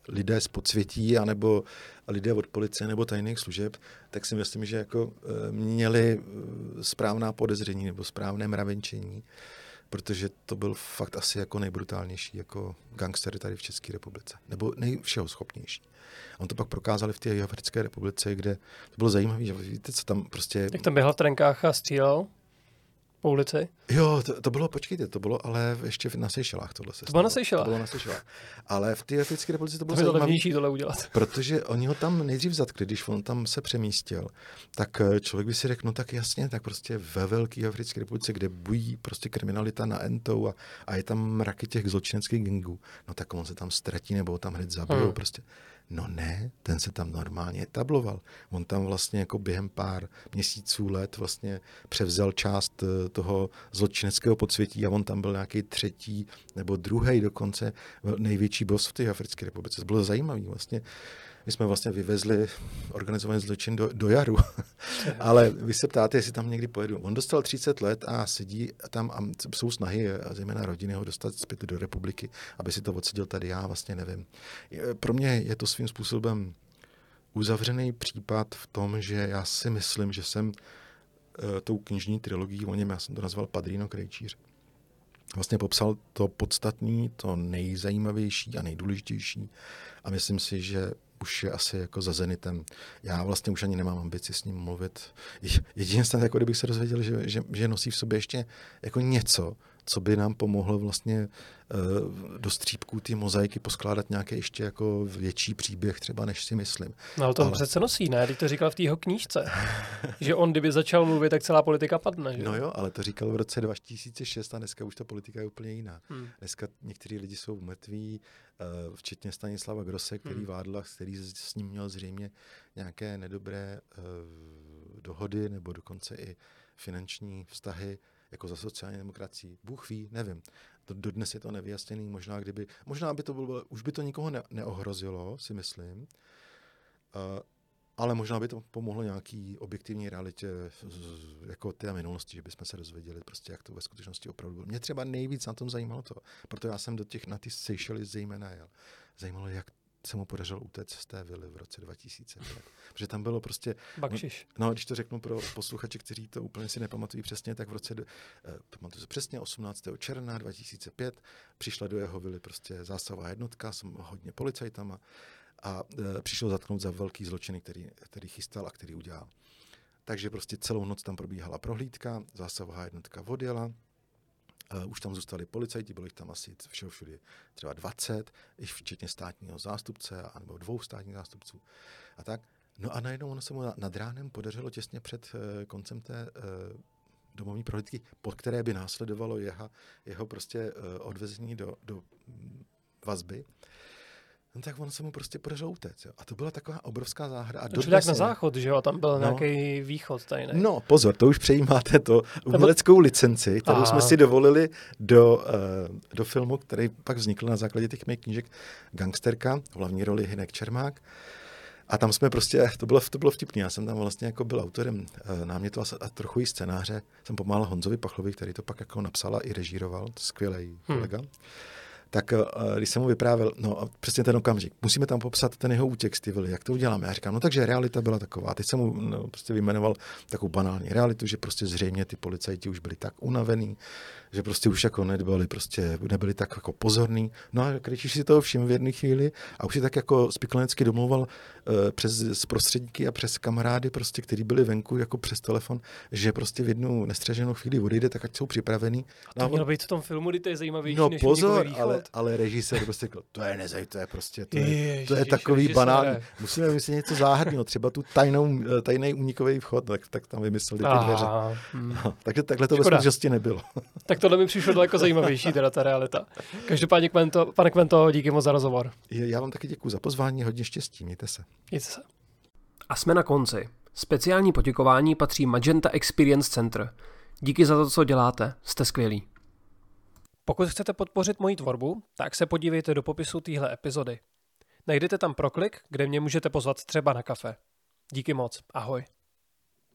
lidé z podsvětí, anebo lidé od policie nebo tajných služeb, tak si myslím, že jako eh, měli eh, správná podezření nebo správné mravenčení protože to byl fakt asi jako nejbrutálnější jako gangster tady v České republice. Nebo nejvšeho schopnější. On to pak prokázali v té Jihoafrické republice, kde to bylo zajímavé, že víte, co tam prostě... Jak tam běhal v trenkách a střílel? Po ulici? Jo, to, to bylo, počkejte, to bylo ale ještě na Seychelách tohle se To bylo na Seychelách? To bylo na Seychelách. Ale v té Africké republice to bylo to zajímavé. levnější tohle udělat. [LAUGHS] Protože oni ho tam nejdřív zatkli, když on tam se přemístil, tak eh, člověk by si řekl, no tak jasně, tak prostě ve velké Africké republice, kde bují prostě kriminalita na entou a, a je tam mraky těch zločineckých gangů, no tak on se tam ztratí nebo ho tam hned zabijou hmm. prostě. No ne, ten se tam normálně etabloval. On tam vlastně jako během pár měsíců, let vlastně převzal část eh, toho zločineckého podsvětí a on tam byl nějaký třetí nebo druhý dokonce největší boss v té Africké republice. To bylo zajímavé vlastně my jsme vlastně vyvezli organizovaný zločin do, do jaru. [LAUGHS] Ale vy se ptáte, jestli tam někdy pojedu. On dostal 30 let a sedí tam a jsou snahy, zejména rodiny, ho dostat zpět do republiky, aby si to odseděl tady. Já vlastně nevím. Pro mě je to svým způsobem uzavřený případ v tom, že já si myslím, že jsem uh, tou knižní trilogií o něm, já jsem to nazval Padrino Krejčíř, vlastně popsal to podstatné, to nejzajímavější a nejdůležitější a myslím si, že už je asi jako za Zenitem. Já vlastně už ani nemám ambici s ním mluvit. Jedině snad, jako kdybych se dozvěděl, že, že, že nosí v sobě ještě jako něco, co by nám pomohlo vlastně uh, do střípků ty mozaiky poskládat nějaký ještě jako větší příběh třeba, než si myslím. No ale to ale... přece nosí, ne? Teď to říkal v té jeho knížce. [LAUGHS] že on, kdyby začal mluvit, tak celá politika padne. Že? No jo, ale to říkal v roce 2006 a dneska už ta politika je úplně jiná. Hmm. Dneska někteří lidi jsou mrtví, uh, včetně Stanislava Grose, který hmm. vádl, který s ním měl zřejmě nějaké nedobré uh, dohody nebo dokonce i finanční vztahy jako za sociální demokracii. Bůh ví, nevím. Dodnes je to nevyjasněný, možná kdyby, možná by to bylo, už by to nikoho ne, neohrozilo, si myslím, uh, ale možná by to pomohlo nějaký objektivní realitě jako té minulosti, že bychom se dozvěděli prostě, jak to ve skutečnosti opravdu bylo. Mě třeba nejvíc na tom zajímalo to, proto já jsem do těch, na ty Seychelles zejména jel. Zajímalo, jak se mu podařilo utéct z té vily v roce 2000. Protože tam bylo prostě... Bakšiš. No, no, když to řeknu pro posluchače, kteří to úplně si nepamatují přesně, tak v roce, eh, pamatuju se přesně, 18. června 2005 přišla do jeho vily prostě zásahová jednotka s hodně policajtama a e, přišel zatknout za velký zločiny, který, který chystal a který udělal. Takže prostě celou noc tam probíhala prohlídka, zásahová jednotka odjela, Uh, už tam zůstali policajti, bylo jich tam asi všeho všude třeba 20, i včetně státního zástupce, nebo dvou státních zástupců a tak. No a najednou ono se mu nad ránem podařilo těsně před uh, koncem té uh, domovní prohlídky, pod které by následovalo jeho, jeho prostě uh, odvezení do, do vazby, No tak on se mu prostě podařilo utéct. Jo. A to byla taková obrovská záhra. A do jak na záchod, že jo? Tam byl no, nějaký východ tady, ne? No, pozor, to už přejímáte to uměleckou licenci, kterou Aha. jsme si dovolili do, uh, do filmu, který pak vznikl na základě těch mých knížek Gangsterka, v hlavní roli Hinek Čermák. A tam jsme prostě, to bylo, to bylo vtipný, já jsem tam vlastně jako byl autorem uh, námětu a, a trochu i scénáře. Jsem pomáhal Honzovi Pachlovi, který to pak jako napsal a i režíroval, skvělý hmm. kolega. Hmm tak uh, když jsem mu vyprávěl, no přesně ten okamžik, musíme tam popsat ten jeho útěk z jak to uděláme. Já říkám, no takže realita byla taková. Teď jsem mu no, prostě vyjmenoval takovou banální realitu, že prostě zřejmě ty policajti už byli tak unavený, že prostě už jako nebyli, prostě nebyli tak jako pozorní. No a Krejčíš si toho všim v jedné chvíli a už si tak jako spiklenecky domluval uh, přes prostředníky a přes kamarády, prostě, kteří byli venku jako přes telefon, že prostě v jednu nestřeženou chvíli odejde, tak ať jsou připravení. No, to mělo být v tom filmu, kdy to je zajímavější no, než pozor, ale, ale režisér prostě řekl, to je nezaj, to je prostě, to je, Ježiš, to je takový banální. Musíme vymyslet něco záhadného, třeba tu tajnou, eh, tajný únikový vchod, tak, tak tam vymysleli ty dveře. Hmm. No, [LAUGHS] takže takhle to ve skutečnosti nebylo. Tak tohle mi přišlo daleko zajímavější, teda ta realita. Každopádně, Kvento, pane Kvento, díky moc za rozhovor. Já vám taky děkuji za pozvání, hodně štěstí, mějte se. Mějte se. A jsme na konci. Speciální poděkování patří Magenta Experience Center. Díky za to, co děláte, jste skvělí. Pokud chcete podpořit moji tvorbu, tak se podívejte do popisu téhle epizody. Najdete tam proklik, kde mě můžete pozvat třeba na kafe. Díky moc, ahoj.